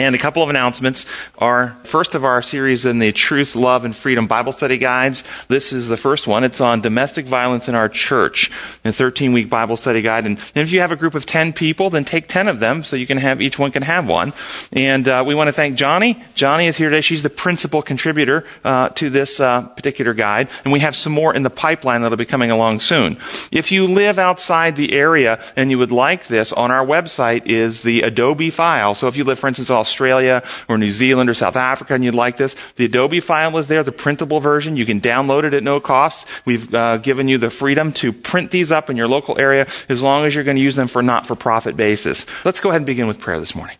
And a couple of announcements. Our first of our series in the Truth, Love, and Freedom Bible Study Guides. This is the first one. It's on domestic violence in our church, a 13 week Bible study guide. And if you have a group of 10 people, then take 10 of them so you can have, each one can have one. And uh, we want to thank Johnny. Johnny is here today. She's the principal contributor uh, to this uh, particular guide. And we have some more in the pipeline that'll be coming along soon. If you live outside the area and you would like this, on our website is the Adobe file. So if you live, for instance, in Australia or New Zealand or South Africa and you'd like this, the Adobe file is there, the printable version. You can download it at no cost. We've uh, given you the freedom to print these up in your local area as long as you're going to use them for not-for-profit basis. Let's go ahead and begin with prayer this morning.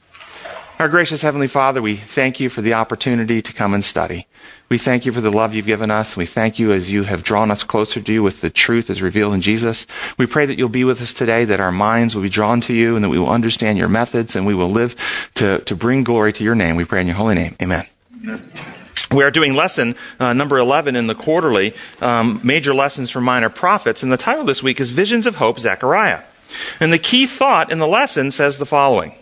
Our gracious Heavenly Father, we thank you for the opportunity to come and study. We thank you for the love you've given us. We thank you as you have drawn us closer to you with the truth as revealed in Jesus. We pray that you'll be with us today, that our minds will be drawn to you, and that we will understand your methods, and we will live to, to bring glory to your name. We pray in your holy name. Amen. Amen. We are doing lesson uh, number 11 in the quarterly, um, Major Lessons from Minor Prophets, and the title this week is Visions of Hope, Zechariah. And the key thought in the lesson says the following.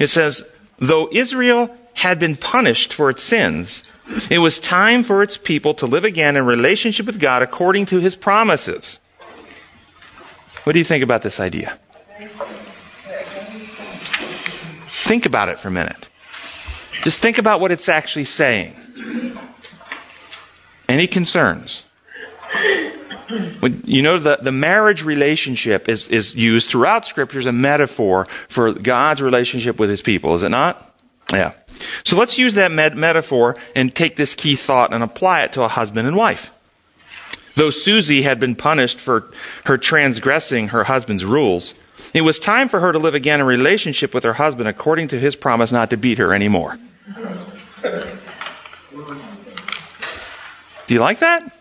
It says, Though Israel had been punished for its sins, it was time for its people to live again in relationship with God according to his promises. What do you think about this idea? Think about it for a minute. Just think about what it's actually saying. Any concerns? You know, the, the marriage relationship is, is used throughout Scripture as a metaphor for God's relationship with His people, is it not? Yeah. So let's use that med- metaphor and take this key thought and apply it to a husband and wife. Though Susie had been punished for her transgressing her husband's rules, it was time for her to live again in relationship with her husband according to his promise not to beat her anymore. Do you like that?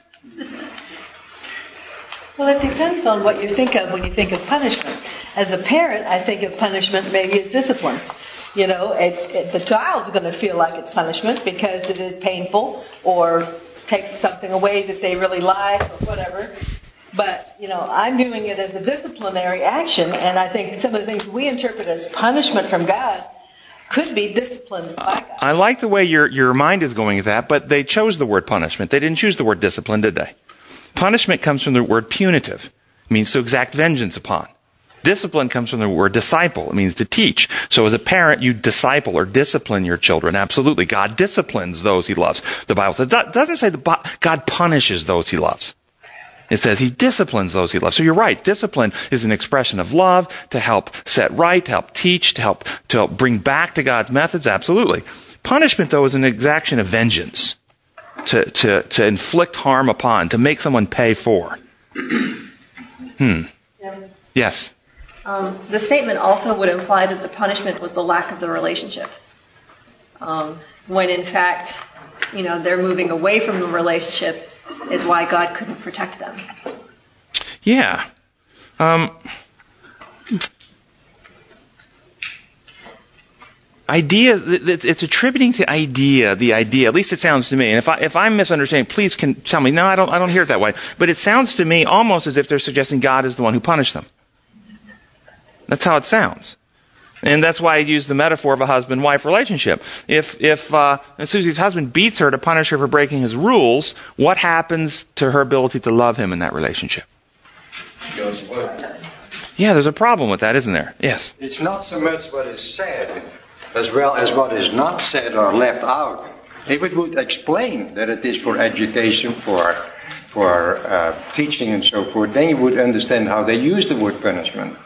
Well, it depends on what you think of when you think of punishment. As a parent, I think of punishment maybe as discipline. You know, it, it, the child's going to feel like it's punishment because it is painful or takes something away that they really like or whatever. But, you know, I'm doing it as a disciplinary action, and I think some of the things we interpret as punishment from God could be disciplined by God. I like the way your, your mind is going with that, but they chose the word punishment. They didn't choose the word discipline, did they? Punishment comes from the word punitive. It means to exact vengeance upon. Discipline comes from the word disciple. It means to teach. So as a parent, you disciple or discipline your children. Absolutely. God disciplines those he loves. The Bible says, doesn't say that God punishes those he loves. It says he disciplines those he loves. So you're right. Discipline is an expression of love to help set right, to help teach, to help, to help bring back to God's methods. Absolutely. Punishment, though, is an exaction of vengeance to, to, to inflict harm upon, to make someone pay for. hmm. Yeah. Yes. Um, the statement also would imply that the punishment was the lack of the relationship. Um, when in fact, you know, they're moving away from the relationship is why God couldn't protect them. Yeah. Um, idea it's attributing to idea the idea at least it sounds to me and if i if i'm misunderstanding please can tell me no i don't i don't hear it that way but it sounds to me almost as if they're suggesting god is the one who punished them that's how it sounds and that's why I use the metaphor of a husband-wife relationship. If if uh, Susie's husband beats her to punish her for breaking his rules, what happens to her ability to love him in that relationship? Yeah, there's a problem with that, isn't there? Yes. It's not so much what is said, as well as what is not said or left out. If it would explain that it is for education, for for uh, teaching and so forth, then you would understand how they use the word punishment.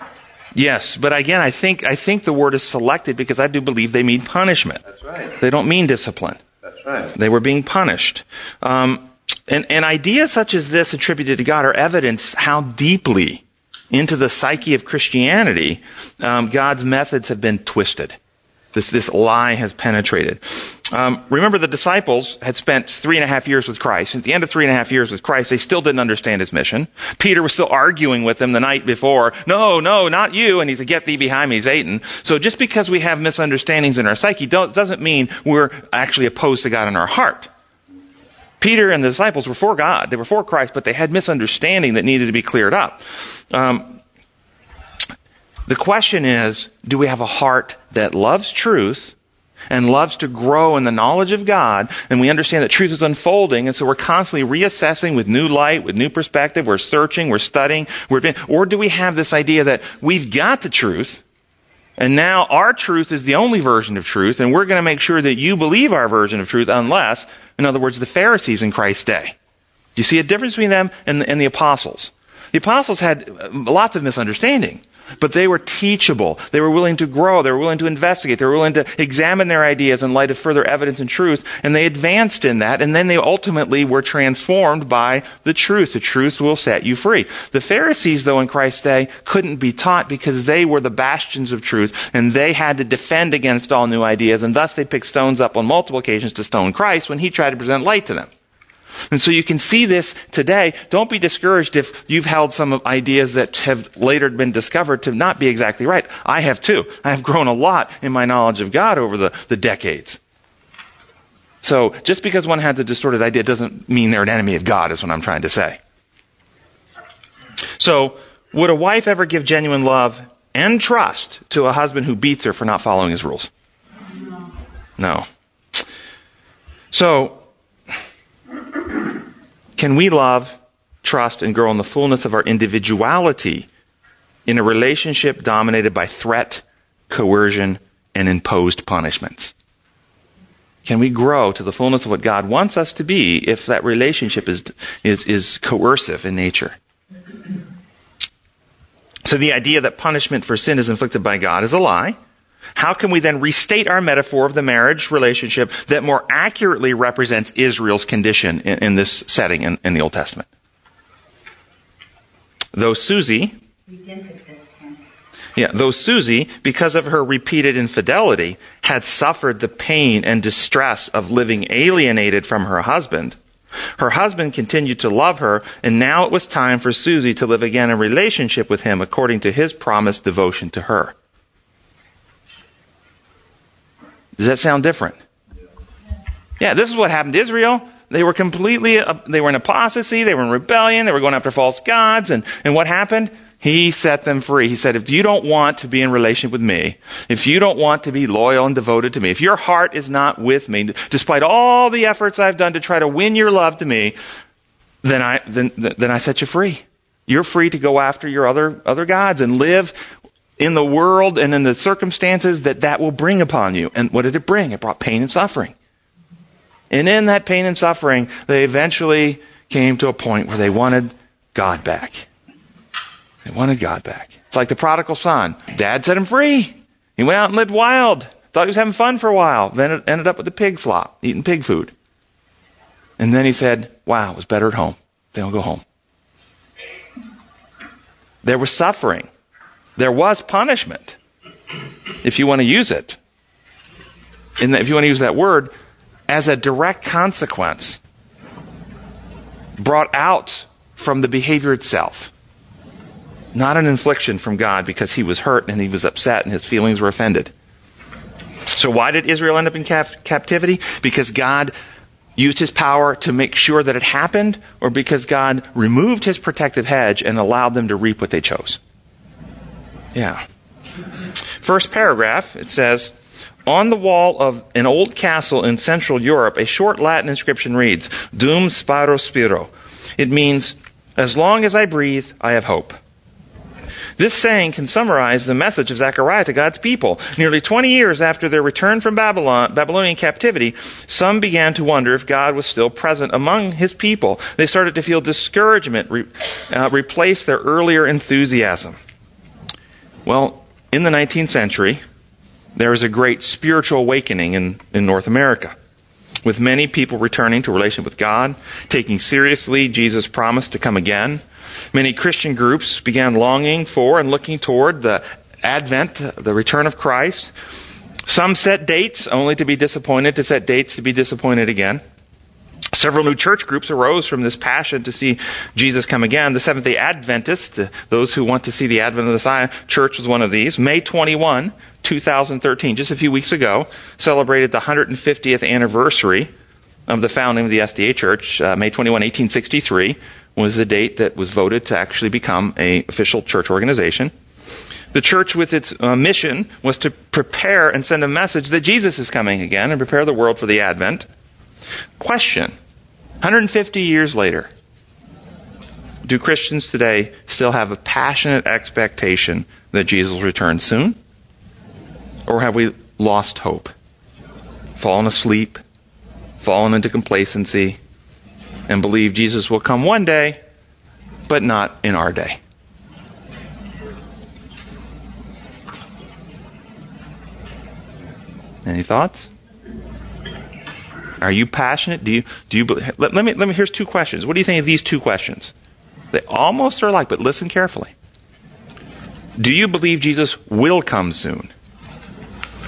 Yes, but again, I think I think the word is selected because I do believe they mean punishment. That's right. They don't mean discipline. That's right. They were being punished. Um, and, and ideas such as this attributed to God are evidence how deeply into the psyche of Christianity um, God's methods have been twisted. This, this lie has penetrated. Um, remember, the disciples had spent three and a half years with Christ. At the end of three and a half years with Christ, they still didn't understand his mission. Peter was still arguing with them the night before. No, no, not you. And he said, get thee behind me, Satan. So just because we have misunderstandings in our psyche doesn't mean we're actually opposed to God in our heart. Peter and the disciples were for God. They were for Christ, but they had misunderstanding that needed to be cleared up. Um, The question is, do we have a heart that loves truth and loves to grow in the knowledge of God, and we understand that truth is unfolding, and so we're constantly reassessing with new light, with new perspective, we're searching, we're studying, we're, or do we have this idea that we've got the truth, and now our truth is the only version of truth, and we're going to make sure that you believe our version of truth unless, in other words, the Pharisees in Christ's day. Do you see a difference between them and the, and the apostles? The apostles had uh, lots of misunderstanding. But they were teachable. They were willing to grow. They were willing to investigate. They were willing to examine their ideas in light of further evidence and truth. And they advanced in that. And then they ultimately were transformed by the truth. The truth will set you free. The Pharisees, though, in Christ's day, couldn't be taught because they were the bastions of truth and they had to defend against all new ideas. And thus they picked stones up on multiple occasions to stone Christ when he tried to present light to them. And so you can see this today. Don't be discouraged if you've held some ideas that have later been discovered to not be exactly right. I have too. I have grown a lot in my knowledge of God over the, the decades. So just because one has a distorted idea doesn't mean they're an enemy of God, is what I'm trying to say. So, would a wife ever give genuine love and trust to a husband who beats her for not following his rules? No. So, can we love, trust, and grow in the fullness of our individuality in a relationship dominated by threat, coercion, and imposed punishments? Can we grow to the fullness of what God wants us to be if that relationship is, is, is coercive in nature? So the idea that punishment for sin is inflicted by God is a lie. How can we then restate our metaphor of the marriage relationship that more accurately represents Israel's condition in, in this setting in, in, the Old Testament? Though Susie, yeah, though Susie, because of her repeated infidelity, had suffered the pain and distress of living alienated from her husband, her husband continued to love her, and now it was time for Susie to live again in relationship with him according to his promised devotion to her. Does that sound different? Yeah, this is what happened to Israel. They were completely, uh, they were in apostasy, they were in rebellion, they were going after false gods, and, and what happened? He set them free. He said, if you don't want to be in relationship with me, if you don't want to be loyal and devoted to me, if your heart is not with me, despite all the efforts I've done to try to win your love to me, then I, then, then I set you free. You're free to go after your other, other gods and live in the world and in the circumstances that that will bring upon you. And what did it bring? It brought pain and suffering. And in that pain and suffering, they eventually came to a point where they wanted God back. They wanted God back. It's like the prodigal son. Dad set him free. He went out and lived wild. Thought he was having fun for a while. Then ended up with the pig slop, eating pig food. And then he said, wow, it was better at home. Then I'll go home. There was suffering. There was punishment, if you want to use it. If you want to use that word, as a direct consequence brought out from the behavior itself. Not an infliction from God because he was hurt and he was upset and his feelings were offended. So, why did Israel end up in cap- captivity? Because God used his power to make sure that it happened, or because God removed his protective hedge and allowed them to reap what they chose? Yeah. First paragraph, it says, on the wall of an old castle in Central Europe, a short Latin inscription reads, Dum sparo spiro. It means, as long as I breathe, I have hope. This saying can summarize the message of Zechariah to God's people. Nearly 20 years after their return from Babylon, Babylonian captivity, some began to wonder if God was still present among his people. They started to feel discouragement re, uh, replace their earlier enthusiasm. Well, in the 19th century, there was a great spiritual awakening in, in North America, with many people returning to relationship with God, taking seriously Jesus' promise to come again. Many Christian groups began longing for and looking toward the advent, the return of Christ. Some set dates only to be disappointed, to set dates to be disappointed again. Several new church groups arose from this passion to see Jesus come again. The Seventh day Adventists, those who want to see the advent of the Messiah, church was one of these. May 21, 2013, just a few weeks ago, celebrated the 150th anniversary of the founding of the SDA Church. Uh, May 21, 1863 was the date that was voted to actually become a official church organization. The church, with its uh, mission, was to prepare and send a message that Jesus is coming again and prepare the world for the advent. Question 150 years later, do Christians today still have a passionate expectation that Jesus will return soon? Or have we lost hope? Fallen asleep? Fallen into complacency? And believe Jesus will come one day, but not in our day? Any thoughts? Are you passionate? Do you do you let, let me let me here's two questions. What do you think of these two questions? They almost are alike, but listen carefully. Do you believe Jesus will come soon?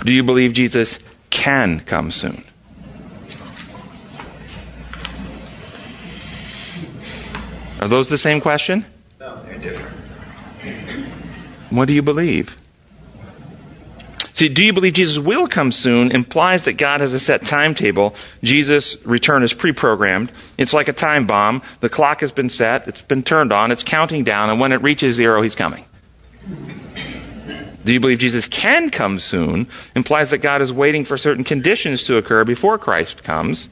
Do you believe Jesus can come soon? Are those the same question? No, they're different. What do you believe? See, do you believe Jesus will come soon implies that God has a set timetable. Jesus' return is pre-programmed. It's like a time bomb. The clock has been set. It's been turned on. It's counting down. And when it reaches zero, he's coming. Do you believe Jesus can come soon implies that God is waiting for certain conditions to occur before Christ comes.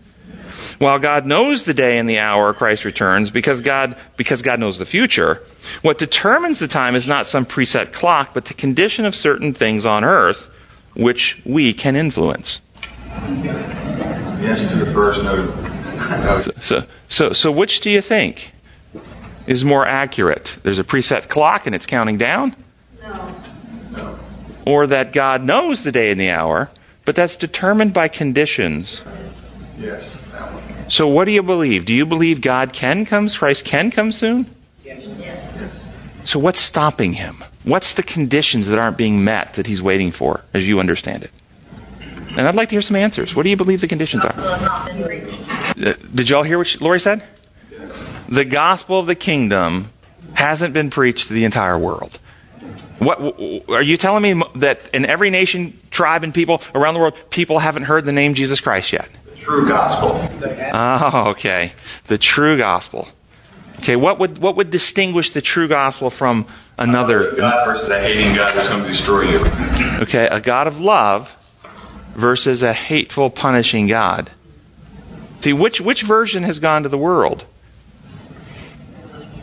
While God knows the day and the hour Christ returns because God, because God knows the future, what determines the time is not some preset clock, but the condition of certain things on earth which we can influence. Yes to the first note. So, so, so which do you think is more accurate? There's a preset clock and it's counting down? No. Or that God knows the day and the hour, but that's determined by conditions. Yes. So what do you believe? Do you believe God can come, Christ can come soon? Yes. So what's stopping him? What's the conditions that aren't being met that he's waiting for, as you understand it? And I'd like to hear some answers. What do you believe the conditions are? Uh, Did y'all hear what she, Lori said? The gospel of the kingdom hasn't been preached to the entire world. What are you telling me that in every nation, tribe, and people around the world, people haven't heard the name Jesus Christ yet? The true gospel. Oh, okay. The true gospel. Okay, what would what would distinguish the true gospel from another? God versus a hating God that's going to destroy you. Okay, a God of love versus a hateful, punishing God. See, which which version has gone to the world?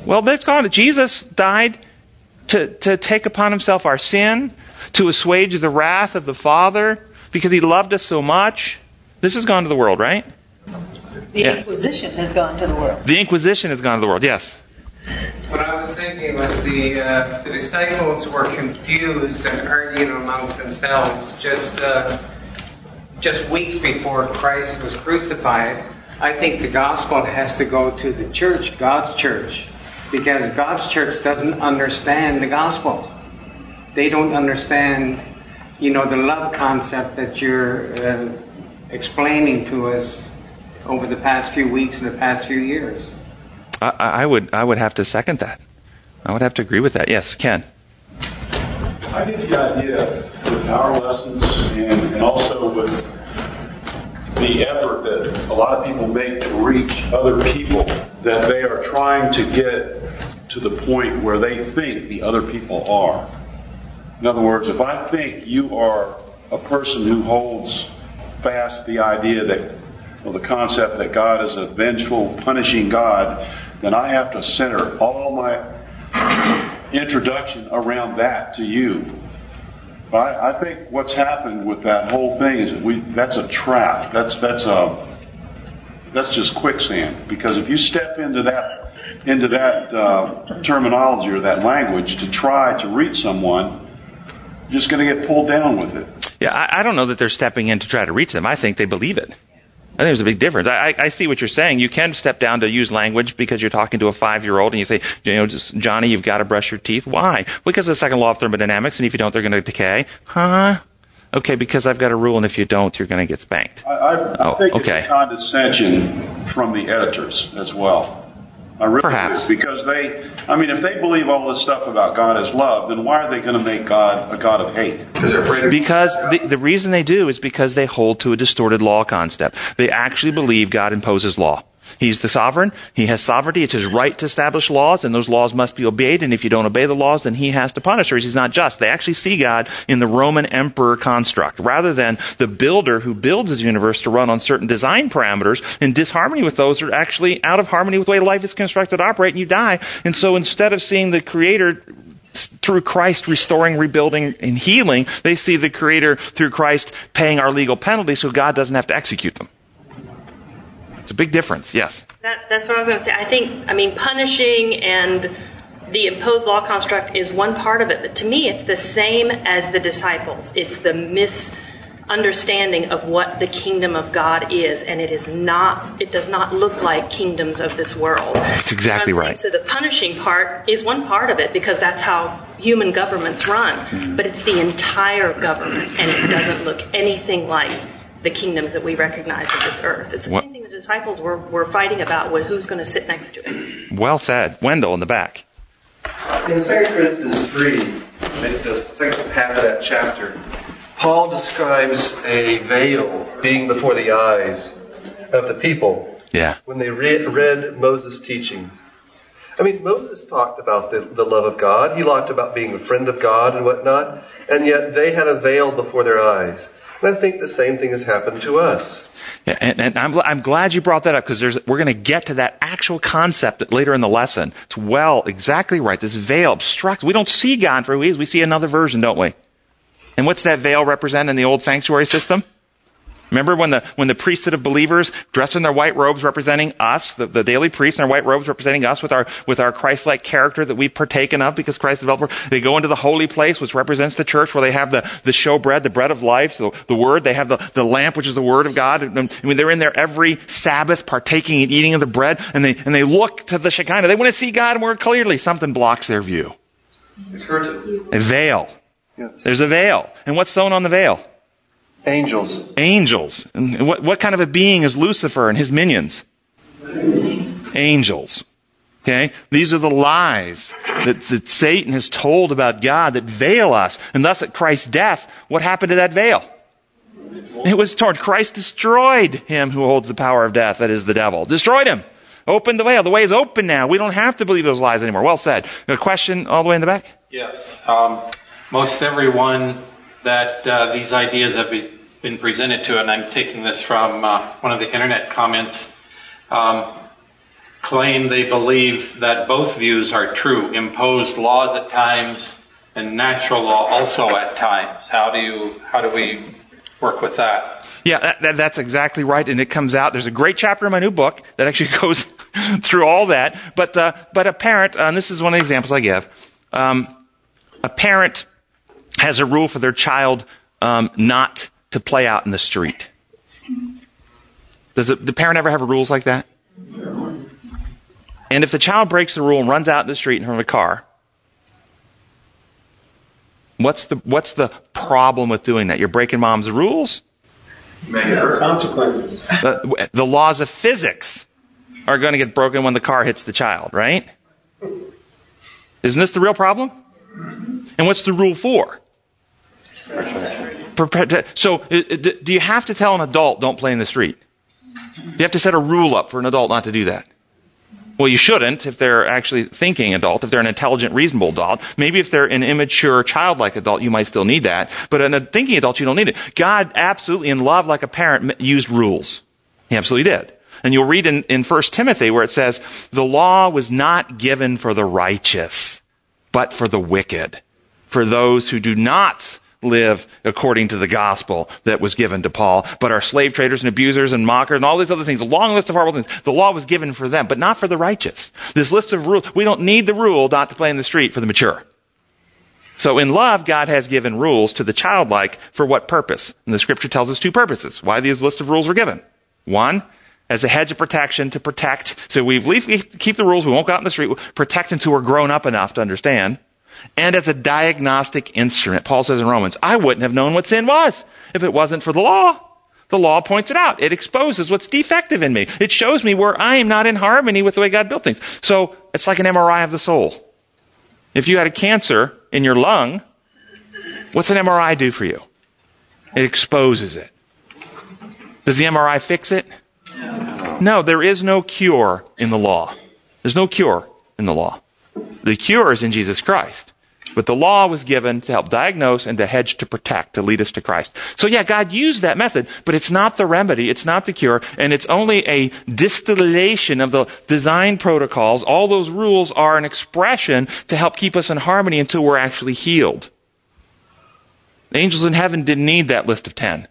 Well, that's gone. Jesus died to, to take upon himself our sin, to assuage the wrath of the Father, because he loved us so much. This has gone to the world, right? The Yeah. Inquisition has gone to the world. The Inquisition has gone to the world, yes. What I was thinking was the, uh, the disciples were confused and arguing amongst themselves just, uh, just weeks before Christ was crucified. I think the gospel has to go to the church, God's church, because God's church doesn't understand the gospel. They don't understand, you know, the love concept that you're uh, explaining to us over the past few weeks and the past few years. I, I would I would have to second that. I would have to agree with that. Yes, Ken. I get the idea with our lessons and, and also with the effort that a lot of people make to reach other people, that they are trying to get to the point where they think the other people are. In other words, if I think you are a person who holds fast the idea that, or the concept that God is a vengeful, punishing God, then I have to center all my introduction around that to you. I, I think what's happened with that whole thing is that we that's a trap. That's that's a that's just quicksand. Because if you step into that into that uh, terminology or that language to try to reach someone, you're just going to get pulled down with it. Yeah, I, I don't know that they're stepping in to try to reach them. I think they believe it. I think there's a big difference. I, I- I see what you're saying. You can step down to use language because you're talking to a five year old and you say, you know, just, Johnny, you've got to brush your teeth. Why? Because of the second law of thermodynamics, and if you don't, they're going to decay. Huh? Okay, because I've got a rule, and if you don't, you're going to get spanked. I, I, I Oh, think okay. it's condescension from the editors as well. I really Perhaps. do, because they, I mean, if they believe all this stuff about God as love, then why are they going to make God a God of hate? Because they're afraid of Because the, the reason they do is because they hold to a distorted law concept. They actually believe God imposes law. He's the sovereign. He has sovereignty. It's his right to establish laws, and those laws must be obeyed. And if you don't obey the laws, then he has to punish, or he's not just. They actually see God in the Roman emperor construct, rather than the builder who builds his universe to run on certain design parameters in disharmony with those are actually out of harmony with the way life is constructed operate, and you die. And so instead of seeing the creator through Christ restoring, rebuilding, and healing, they see the Creator through Christ paying our legal penalty so God doesn't have to execute them. It's a big difference, yes. That, that's what I was going to say. I think, I mean, punishing and the imposed law construct is one part of it, but to me, it's the same as the disciples. It's the misunderstanding of what the kingdom of God is, and it is not. It does not look like kingdoms of this world. That's exactly right. So the punishing part is one part of it because that's how human governments run, Mm-hmm. but it's the entire government, and it doesn't look anything like the kingdoms that we recognize of this earth. It's What- same thing the disciples were, were fighting about with who's going to sit next to it. Well said. Wendell in the back. In 2 Corinthians 3, the the second half of that chapter, Paul describes a veil being before the eyes of the people Yeah. when they read, read Moses' teachings. I mean, Moses talked about the, the love of God. He talked about being a friend of God and whatnot. And yet they had a veil before their eyes. And I think the same thing has happened to us. Yeah, and, and I'm, I'm glad you brought that up because we're going to get to that actual concept later in the lesson. It's well, exactly right. This veil obstructs. We don't see God for who he is. We see another version, don't we? And what's that veil represent in the old sanctuary system? Remember when the, when the priesthood of believers dressed in their white robes representing us, the, the daily priests in their white robes representing us with our, with our Christ-like character that we've partaken of because Christ developed, they go into the holy place, which represents the church where they have the, the show bread, the bread of life, the, the word, they have the, the lamp, which is the word of God. I mean, they're in there every Sabbath partaking and eating of the bread and they, and they look to the Shekinah. They want to see God more clearly. Something blocks their view. A veil. Yes. There's a veil. And what's sewn on the veil? Angels. angels. And what, what kind of a being is Lucifer and his minions? Angels. Okay? These are the lies that, that Satan has told about God that veil us. And thus at Christ's death, what happened to that veil? It was torn. Christ destroyed him who holds the power of death, that is the devil. Destroyed him. Opened the way. The way is open now. We don't have to believe those lies anymore. Well said. A question all the way in the back? Yes. Um, most everyone that uh, these ideas have been presented to, and I'm taking this from uh, one of the internet comments, um, claim they believe that both views are true. Imposed laws at times and natural law also at times. How do you, how do we work with that? Yeah, that, that, that's exactly right, and it comes out. There's a great chapter in my new book that actually goes through all that. But uh, but a parent, and this is one of the examples I give. Um, a parent has a rule for their child um, not to play out in the street. Does it, the parent ever have rules like that? And if the child breaks the rule and runs out in the street in front of a car, what's the what's the problem with doing that? You're breaking mom's rules. Consequences. The, the laws of physics are going to get broken when the car hits the child, right? Isn't this the real problem? And what's the rule for? So, do you have to tell an adult don't play in the street? Do you have to set a rule up for an adult not to do that? Well, you shouldn't if they're actually thinking adult, if they're an intelligent, reasonable adult. Maybe if they're an immature, childlike adult, you might still need that. But in a thinking adult, you don't need it. God absolutely, in love like a parent, used rules. He absolutely did. And you'll read in, in 1 Timothy where it says, the law was not given for the righteous, but for the wicked, for those who do not live according to the gospel that was given to Paul, but are slave traders and abusers and mockers and all these other things. A long list of horrible things. The law was given for them, but not for the righteous. This list of rules, we don't need the rule not to play in the street for the mature. So in love, God has given rules to the childlike for what purpose? And the scripture tells us two purposes. Why these list of rules were given. One, as a hedge of protection to protect. So we keep the rules. We won't go out in the street. Protect until we're grown up enough to understand. And as a diagnostic instrument. Paul says in Romans, I wouldn't have known what sin was if it wasn't for the law. The law points it out. It exposes what's defective in me. It shows me where I am not in harmony with the way God built things. So it's like an MRI of the soul. If you had a cancer in your lung, what's an MRI do for you? It exposes it. Does the MRI fix it? No, there is no cure in the law. There's no cure in the law. The cure is in Jesus Christ. But the law was given to help diagnose and to hedge to protect, to lead us to Christ. So yeah, God used that method, but it's not the remedy, it's not the cure, and it's only a distillation of the design protocols. All those rules are an expression to help keep us in harmony until we're actually healed. The angels in heaven didn't need that list of ten.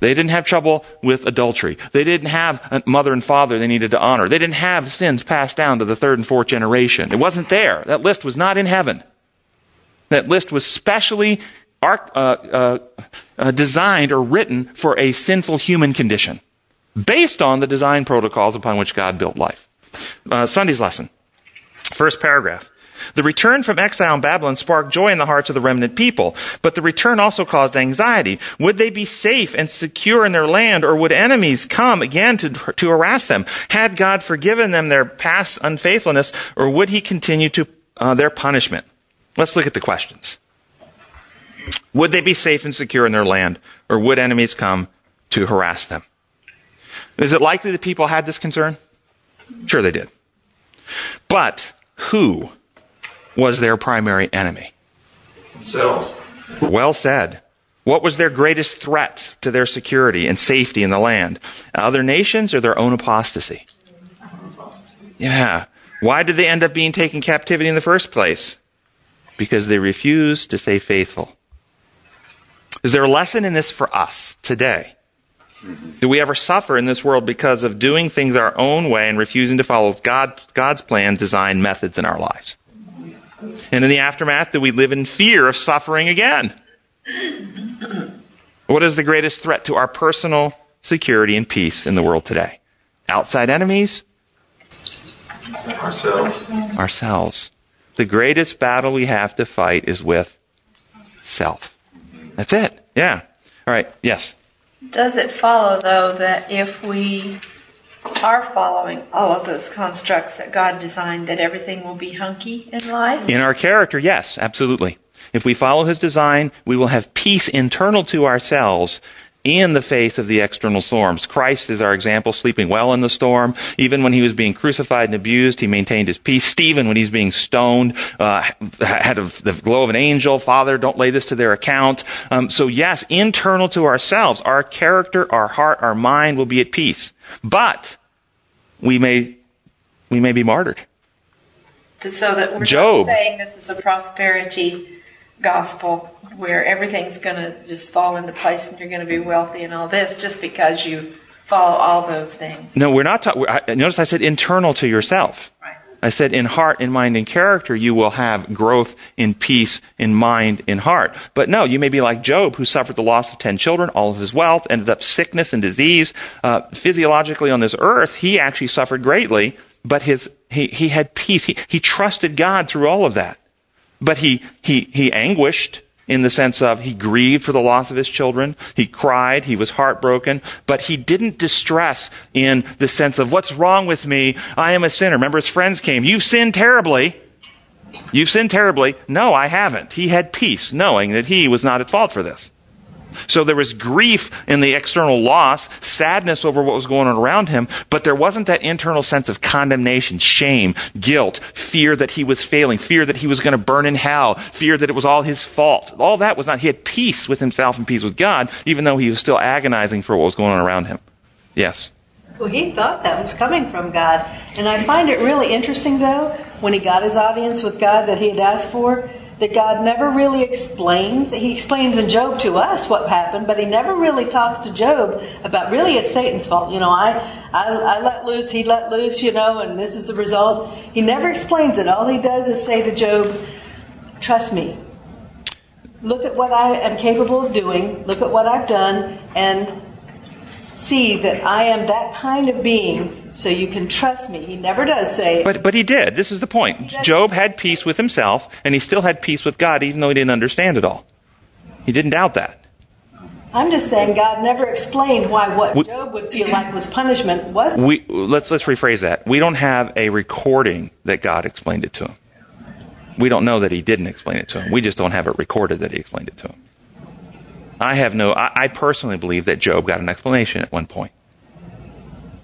They didn't have trouble with adultery. They didn't have a mother and father they needed to honor. They didn't have sins passed down to the third and fourth generation. It wasn't there. That list was not in heaven. That list was specially uh, uh, uh, designed or written for a sinful human condition, based on the design protocols upon which God built life. Uh, Sunday's lesson, first paragraph. The return from exile in Babylon sparked joy in the hearts of the remnant people, but the return also caused anxiety. Would they be safe and secure in their land, or would enemies come again to, to harass them? Had God forgiven them their past unfaithfulness, or would he continue to uh, their punishment? Let's look at the questions. Would they be safe and secure in their land, or would enemies come to harass them? Is it likely that people had this concern? Sure, they did. But who was their primary enemy? Themselves. Well said. What was their greatest threat to their security and safety in the land? Other nations or their own apostasy? Yeah. Why did they end up being taken captivity in the first place? because they refused to stay faithful. Is there a lesson in this for us today? Do we ever suffer in this world because of doing things our own way and refusing to follow God, God's plan, design, methods in our lives? And in the aftermath, do we live in fear of suffering again? What is the greatest threat to our personal security and peace in the world today? Outside enemies? Ourselves. Ourselves. The greatest battle we have to fight is with self. That's it. Yeah. All right. Yes. Does it follow, though, that if we are following all of those constructs that God designed, that everything will be hunky in life? In our character, yes, absolutely. If we follow His design, we will have peace internal to ourselves in the face of the external storms. Christ is our example, sleeping well in the storm. Even when he was being crucified and abused, he maintained his peace. Stephen, when he's being stoned, uh, had a, the glow of an angel. Father, don't lay this to their account. Um, so yes, internal to ourselves, our character, our heart, our mind will be at peace. But we may, we may be martyred. So that we're Job. not saying this is a prosperity gospel where everything's going to just fall into place and you're going to be wealthy and all this just because you follow all those things. No, we're not talking. Notice I said internal to yourself. Right. I said in heart, in mind, in character, you will have growth in peace, in mind, in heart. But no, you may be like Job, who suffered the loss of ten children, all of his wealth, ended up sickness and disease. Uh, physiologically on this earth, he actually suffered greatly, but his, he, he had peace. He, he trusted God through all of that. But he, he, he anguished in the sense of he grieved for the loss of his children. He cried. He was heartbroken, but he didn't distress in the sense of what's wrong with me? I am a sinner. Remember his friends came. You've sinned terribly. You've sinned terribly. No, I haven't. He had peace knowing that he was not at fault for this. So there was grief in the external loss, sadness over what was going on around him, but there wasn't that internal sense of condemnation, shame, guilt, fear that he was failing, fear that he was going to burn in hell, fear that it was all his fault. All that was not, he had peace with himself and peace with God, even though he was still agonizing for what was going on around him. Yes. Well, he thought that was coming from God. And I find it really interesting, though, when he got his audience with God that he had asked for, that God never really explains. He explains in Job to us what happened, but he never really talks to Job about really it's Satan's fault. You know, I, I, I let loose, he let loose, you know, and this is the result. He never explains it. All he does is say to Job, trust me. Look at what I am capable of doing. Look at what I've done, and see that I am that kind of being so you can trust me. He never does say But, but he did. This is the point. Job had peace with himself, and he still had peace with God, even though he didn't understand it all. He didn't doubt that. I'm just saying God never explained why what Job would feel like was punishment wasn't. We, let's, let's rephrase that. We don't have a recording that God explained it to him. We don't know that he didn't explain it to him. We just don't have it recorded that he explained it to him. I have no, I, I personally believe that Job got an explanation at one point.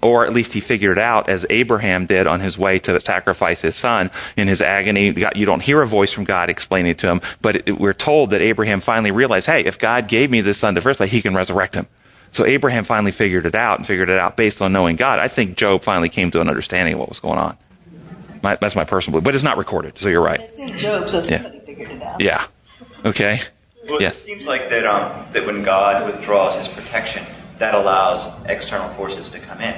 or at least he figured it out as Abraham did on his way to sacrifice his son in his agony. You don't hear a voice from God explaining it to him, but it, we're told that Abraham finally realized, hey, if God gave me this son to first he can resurrect him. So Abraham finally figured it out and figured it out based on knowing God. I think Job finally came to an understanding of what was going on. My, that's my personal belief, but it's not recorded, so you're right. It's in Job, so somebody figured it out. Yeah. Okay. Well, Yeah. it seems like that um, that when God withdraws His protection, that allows external forces to come in.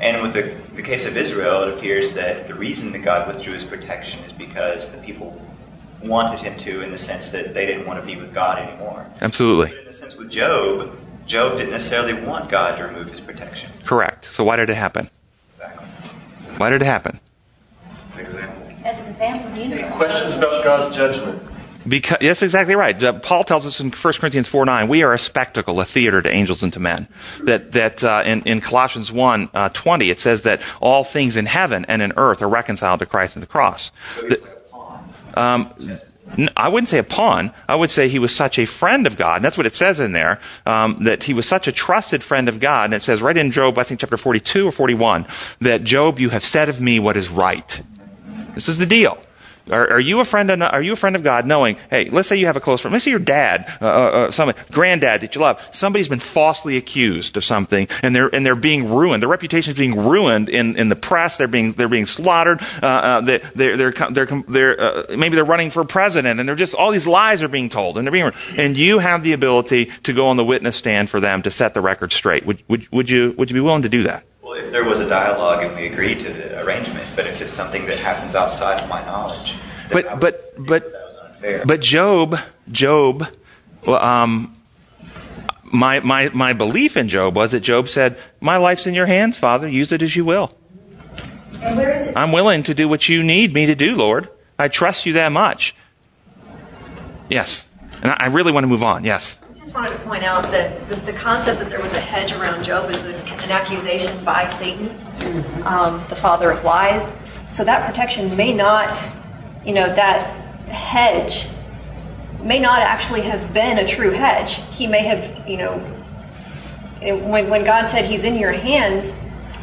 And with the, the case of Israel, it appears that the reason that God withdrew His protection is because the people wanted Him to, in the sense that they didn't want to be with God anymore. Absolutely. But in the sense with Job, Job didn't necessarily want God to remove His protection. Correct. So why did it happen? Exactly. Why did it happen? As an example, the universe. Questions about God's judgment. Because that's exactly right. Uh, Paul tells us in 1 Corinthians 4 9, we are a spectacle, a theater to angels and to men. That, that uh, in, in Colossians 1 uh, 20, it says that all things in heaven and in earth are reconciled to Christ and the cross. The- um, I wouldn't say a pawn. I would say he was such a friend of God. And that's what it says in there, um, that he was such a trusted friend of God. And it says right in Job, I think chapter 42 or 41, that Job, you have said of me what is right. This is the deal. Are, are you a friend? Of, are you a friend of God? Knowing, hey, let's say you have a close friend. Let's say your dad, uh, uh, uh, granddad that you love. Somebody's been falsely accused of something, and they're and they're being ruined. Their reputation is being ruined in, in the press. They're being they're being slaughtered. Uh, uh, they, they're they're they're, they're uh, maybe they're running for president, and they're just all these lies are being told, and they're being. And you have the ability to go on the witness stand for them to set the record straight. Would would would you would you be willing to do that? Well, if there was a dialogue and we agreed to the arrangement, but if it's something that happens outside of my knowledge, But but but that was unfair. But Job, Job, well, um, my, my, my belief in Job was that Job said, My life's in your hands, Father. Use it as you will. And where is it? I'm willing to do what you need me to do, Lord. I trust you that much. Yes. And I I really want to move on. Yes. Wanted to point out that the, concept that there was a hedge around Job is an accusation by Satan, um, the father of lies. So that protection may not, you know, that hedge may not actually have been a true hedge. He may have, you know, when, when God said He's in your hands,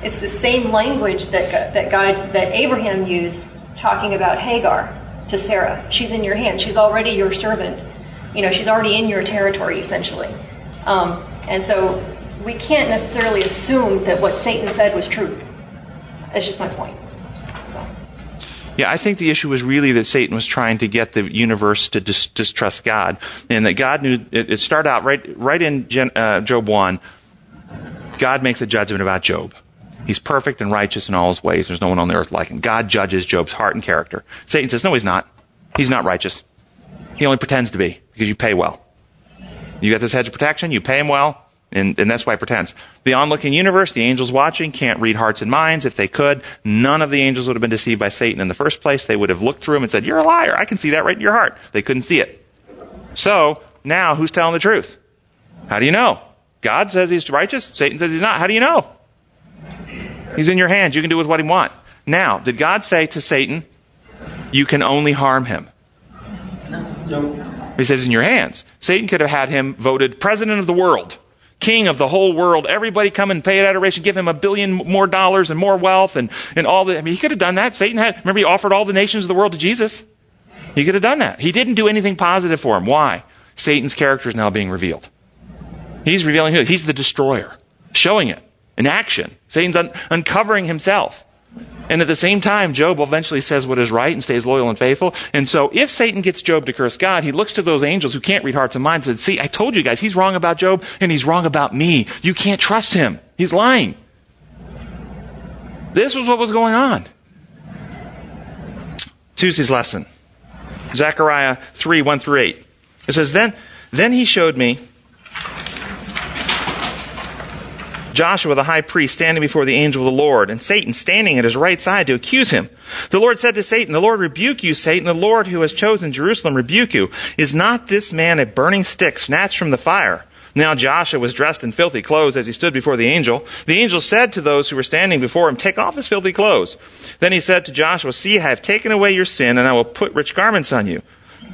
it's the same language that that God that Abraham used talking about Hagar to Sarah. She's in your hands. She's already your servant. You know, she's already in your territory essentially. Um, and so we can't necessarily assume that what Satan said was true. That's just my point. So. Yeah, I think the issue was really that Satan was trying to get the universe to dis- distrust God, and that God knew. It, it started out right, right in Gen, uh, Job one. God makes a judgment about Job. He's perfect and righteous in all his ways. There's no one on the earth like him. God judges Job's heart and character. Satan says, "No, he's not. He's not righteous. He only pretends to be because you pay well. You got this hedge of protection. You pay him well." And, and that's why he pretends. The onlooking universe, the angels watching, can't read hearts and minds. If they could, none of the angels would have been deceived by Satan in the first place. They would have looked through him and said, You're a liar. I can see that right in your heart. They couldn't see it. So, now who's telling the truth? How do you know? God says he's righteous. Satan says he's not. How do you know? He's in your hands. You can do with what he want. Now, did God say to Satan, You can only harm him? He says, in your hands. Satan could have had him voted president of the world, king of the whole world. Everybody come and pay adoration, give him a billion more dollars and more wealth and, and all the, I mean, he could have done that. Satan had, remember he offered all the nations of the world to Jesus? He could have done that. He didn't do anything positive for him. Why? Satan's character is now being revealed. He's revealing who? He's the destroyer, showing it in action. Satan's un- uncovering himself. And at the same time, Job eventually says what is right and stays loyal and faithful. And so if Satan gets Job to curse God, he looks to those angels who can't read hearts and minds and says, see, I told you guys, he's wrong about Job and he's wrong about me. You can't trust him. He's lying. This was what was going on. Tuesday's lesson. Zechariah 3, 1 through 8. It says, Then, then he showed me Joshua the high priest standing before the angel of the Lord, and Satan standing at his right side to accuse him. The Lord said to Satan, The Lord rebuke you, Satan. The Lord who has chosen Jerusalem rebuke you. Is not this man a burning stick snatched from the fire? Now Joshua was dressed in filthy clothes as he stood before the angel. The angel said to those who were standing before him, Take off his filthy clothes. Then he said to Joshua, See, I have taken away your sin, and I will put rich garments on you.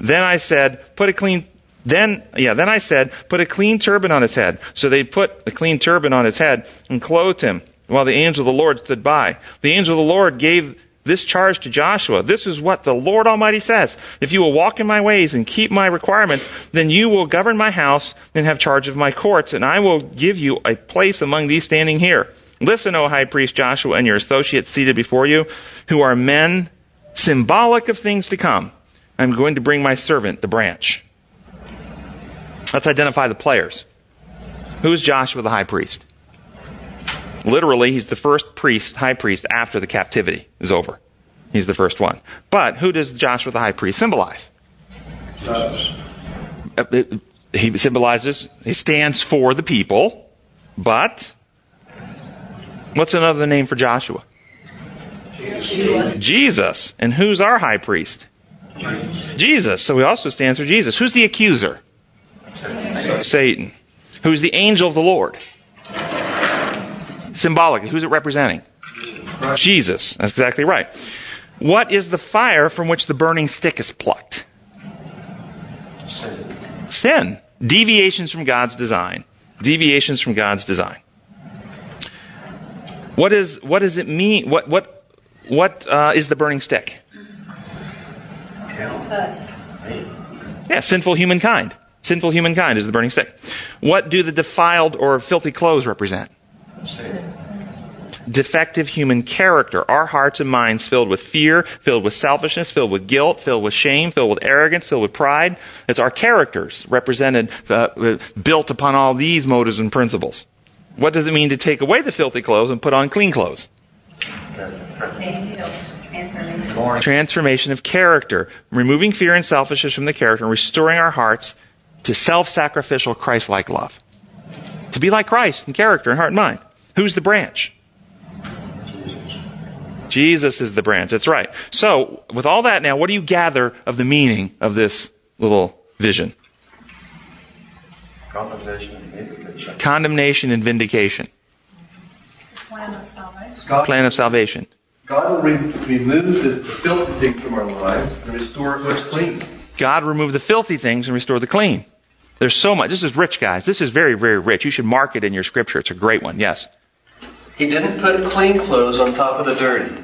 Then I said, Put a clean then, yeah, then I said, put a clean turban on his head. So they put a clean turban on his head and clothed him while the angel of the Lord stood by. The angel of the Lord gave this charge to Joshua. This is what the Lord Almighty says. If you will walk in my ways and keep my requirements, then you will govern my house and have charge of my courts, and I will give you a place among these standing here. Listen, O high priest Joshua and your associates seated before you, who are men symbolic of things to come. I'm going to bring my servant, the branch. Let's identify the players. Who is Joshua the high priest? Literally, he's the first priest, high priest, after the captivity is over. He's the first one. But who does Joshua the high priest symbolize? He symbolizes, he stands for the people, but what's another name for Joshua? Jesus. And who's our high priest? Jesus. So he also stands for Jesus. Who's the accuser? Satan. Who's the angel of the Lord? Symbolically, who's it representing? Jesus. That's exactly right. What is the fire from which the burning stick is plucked? Sin. Deviations from God's design. Deviations from God's design. What is what does it mean? What what what uh, is the burning stick? Hell. Yeah, sinful humankind. Sinful humankind is the burning stick. What do the defiled or filthy clothes represent? Defective human character. Our hearts and minds filled with fear, filled with selfishness, filled with guilt, filled with shame, filled with arrogance, filled with pride. It's our characters represented, uh, built upon all these motives and principles. What does it mean to take away the filthy clothes and put on clean clothes? Transformation of character, removing fear and selfishness from the character and restoring our hearts to self-sacrificial Christ-like love. To be like Christ in character and heart and mind. Who's the branch? Jesus is the branch. That's right. So, with all that now, what do you gather of the meaning of this little vision? Condemnation and vindication. Condemnation and vindication. Plan of salvation. God, Plan of salvation. God will re- remove the, the filthy things from our lives and restore what's clean. God remove the filthy things and restore the clean. There's so much. This is rich, guys. This is very, very rich. You should mark it in your scripture. It's a great one. Yes. He didn't put clean clothes on top of the dirty.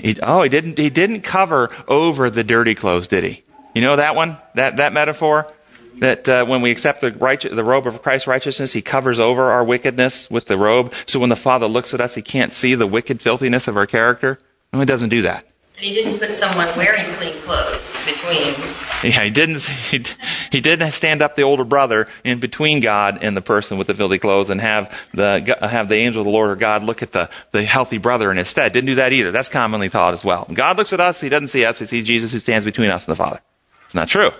He, oh, he didn't. He didn't cover over the dirty clothes, did he? You know that one? That that metaphor? That uh, when we accept the right, the robe of Christ's righteousness, He covers over our wickedness with the robe. So when the Father looks at us, He can't see the wicked filthiness of our character. No, He doesn't do that. And he didn't put someone wearing clean clothes between. Yeah, he didn't. He, he didn't stand up the older brother in between God and the person with the filthy clothes, and have the have the angel of the Lord or God look at the the healthy brother in his stead. Didn't do that either. That's commonly taught as well. God looks at us, He doesn't see us. He sees Jesus who stands between us and the Father. It's not true.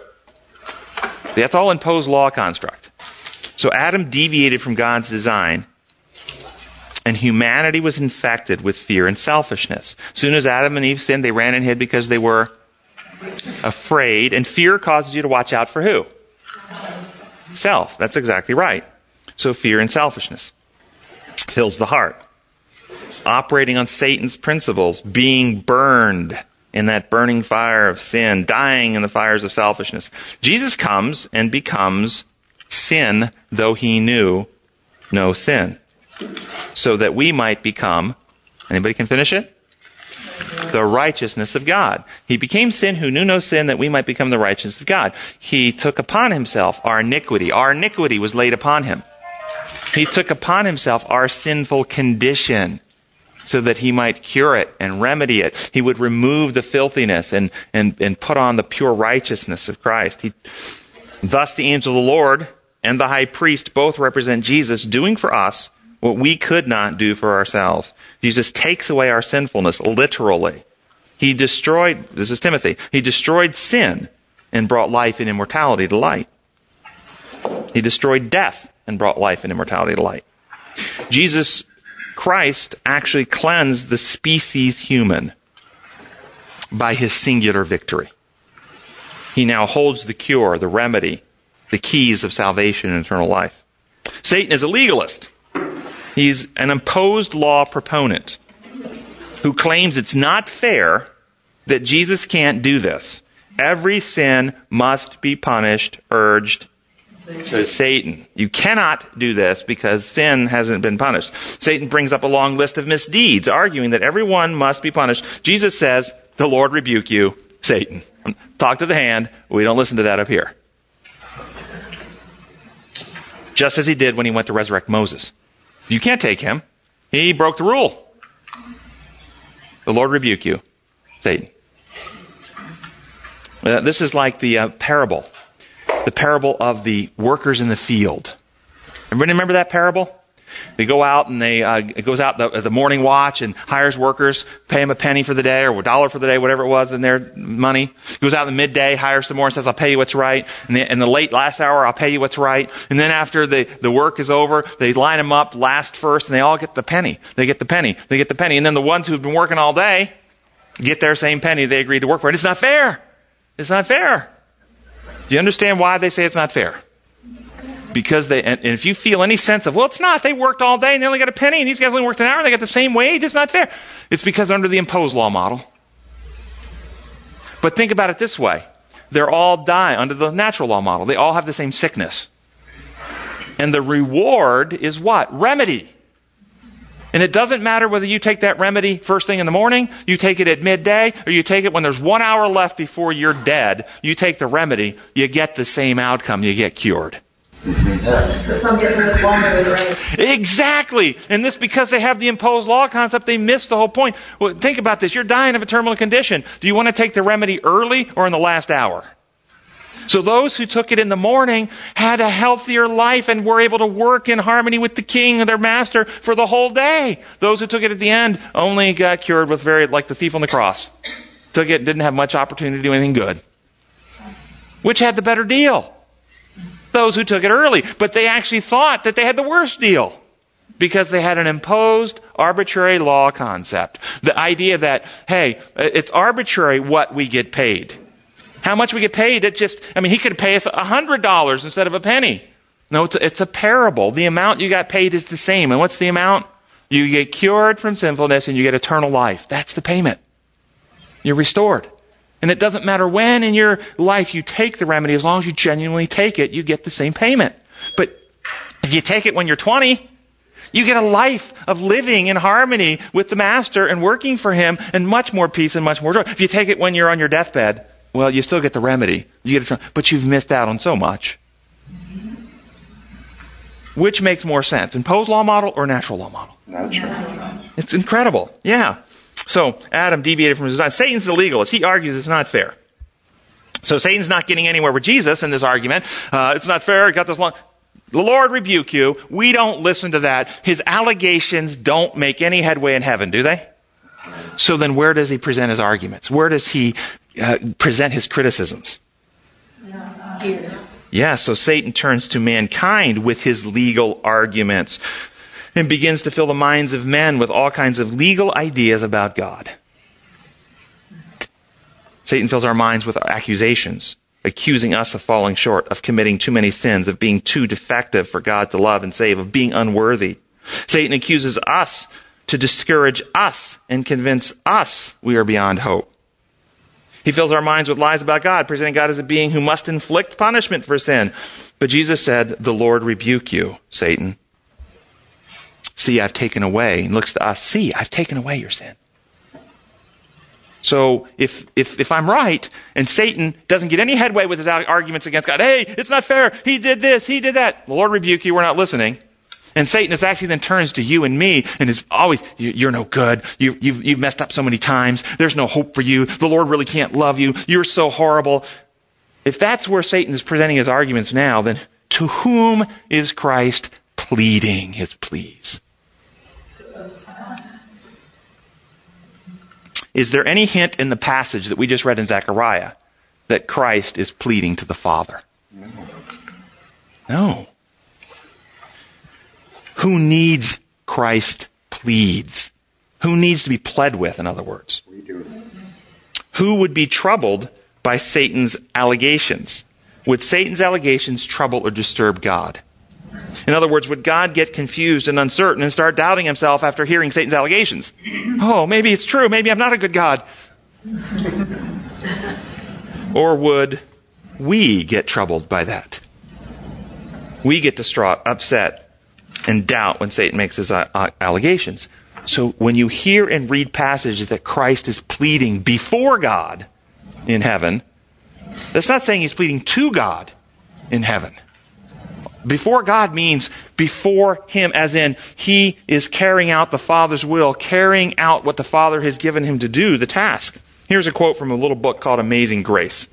That's all imposed law construct. So Adam deviated from God's design and humanity was infected with fear and selfishness. Soon as Adam and Eve sinned, they ran and hid because they were afraid. And fear causes you to watch out for who? Self. That's exactly right. So fear and selfishness fills the heart. Operating on Satan's principles, being burned in that burning fire of sin, dying in the fires of selfishness. Jesus comes and becomes sin, though he knew no sin so that we might become, anybody can finish it? The righteousness of God. He became sin who knew no sin that we might become the righteousness of God. He took upon himself our iniquity. Our iniquity was laid upon him. He took upon himself our sinful condition so that he might cure it and remedy it. He would remove the filthiness and, and, and put on the pure righteousness of Christ. He, thus the angel of the Lord and the high priest both represent Jesus doing for us what we could not do for ourselves. Jesus takes away our sinfulness literally. He destroyed, this is Timothy, he destroyed sin and brought life and immortality to light. He destroyed death and brought life and immortality to light. Jesus Christ actually cleansed the species human by his singular victory. He now holds the cure, the remedy, the keys of salvation and eternal life. Satan is a legalist. He's an imposed law proponent who claims it's not fair that Jesus can't do this. Every sin must be punished, urged, to Satan. You cannot do this because sin hasn't been punished. Satan brings up a long list of misdeeds, arguing that everyone must be punished. Jesus says, the Lord rebuke you, Satan. Talk to the hand. We don't listen to that up here. Just as he did when he went to resurrect Moses. You can't take him. He broke the rule. The Lord rebuke you, Satan. Uh, this is like the uh, parable, the parable of the workers in the field. Everybody remember that parable? They go out and they, uh, it goes out the, the morning watch and hires workers, pay them a penny for the day or a dollar for the day, whatever it was in their money. Goes out in the midday, hires some more and says, I'll pay you what's right. And the, in the late last hour, I'll pay you what's right. And then after the, the work is over, they line them up last first and they all get the penny. They get the penny. They get the penny. And then the ones who've been working all day get their same penny they agreed to work for. And it's not fair. It's not fair. Do you understand why they say it's not fair? Because they, and if you feel any sense of, well, it's not, they worked all day and they only got a penny, and these guys only worked an hour and they got the same wage, it's not fair. It's because under the imposed law model. But think about it this way they're all die under the natural law model, they all have the same sickness. And the reward is what? Remedy. And it doesn't matter whether you take that remedy first thing in the morning, you take it at midday, or you take it when there's one hour left before you're dead. You take the remedy, you get the same outcome, you get cured. Exactly. And this because they have the imposed law concept, they miss the whole point. Well, think about this. You're dying of a terminal condition. Do you want to take the remedy early or in the last hour? So those who took it in the morning had a healthier life and were able to work in harmony with the king and their master for the whole day. Those who took it at the end only got cured with very, like the thief on the cross. Took it, didn't have much opportunity to do anything good. Which had the better deal? Those who took it early. But they actually thought that they had the worst deal because they had an imposed arbitrary law concept. The idea that, hey, it's arbitrary what we get paid. How much we get paid, it just, I mean, he could pay us a hundred dollars instead of a penny. No, it's a, it's a parable. The amount you got paid is the same. And what's the amount? You get cured from sinfulness and you get eternal life. That's the payment. You're restored. And it doesn't matter when in your life you take the remedy, as long as you genuinely take it, you get the same payment. But if you take it when you're 20, you get a life of living in harmony with the Master and working for Him and much more peace and much more joy. If you take it when you're on your deathbed, well, you still get the remedy. You get a, but you've missed out on so much. Which makes more sense, imposed law model or natural law model? Natural. It's incredible. Yeah. So Adam deviated from his design. Satan's the legalist. He argues it's not fair. So Satan's not getting anywhere with Jesus in this argument. Uh, it's not fair. He got this long. The Lord rebuke you. We don't listen to that. His allegations don't make any headway in heaven, do they? So then where does he present his arguments? Where does he uh, present his criticisms? Here. Yeah, so Satan turns to mankind with his legal arguments and begins to fill the minds of men with all kinds of legal ideas about God. Satan fills our minds with accusations, accusing us of falling short, of committing too many sins, of being too defective for God to love and save, of being unworthy. Satan accuses us to discourage us and convince us we are beyond hope. He fills our minds with lies about God, presenting God as a being who must inflict punishment for sin. But Jesus said, The Lord rebuke you, Satan. See, I've taken away, and looks to us, see, I've taken away your sin. So if, if, if I'm right, and Satan doesn't get any headway with his arguments against God, hey, it's not fair, he did this, he did that, the Lord rebuke you, we're not listening. And Satan is actually then turns to you and me and is always, you're no good. You, you've, you've messed up so many times. There's no hope for you. The Lord really can't love you. You're so horrible. If that's where Satan is presenting his arguments now, then to whom is Christ pleading his pleas? Is there any hint in the passage that we just read in Zechariah that Christ is pleading to the Father? No. Who needs Christ pleads? Who needs to be pled with, in other words? We do. Who would be troubled by Satan's allegations? Would Satan's allegations trouble or disturb God? In other words, would God get confused and uncertain and start doubting himself after hearing Satan's allegations? Oh, maybe it's true. Maybe I'm not a good God. or would we get troubled by that? We get distraught, upset, and doubt when Satan makes his uh, uh, allegations. So when you hear and read passages that Christ is pleading before God in heaven, that's not saying he's pleading to God in heaven. Before God means before Him, as in He is carrying out the Father's will, carrying out what the Father has given Him to do, the task. Here's a quote from a little book called Amazing Grace,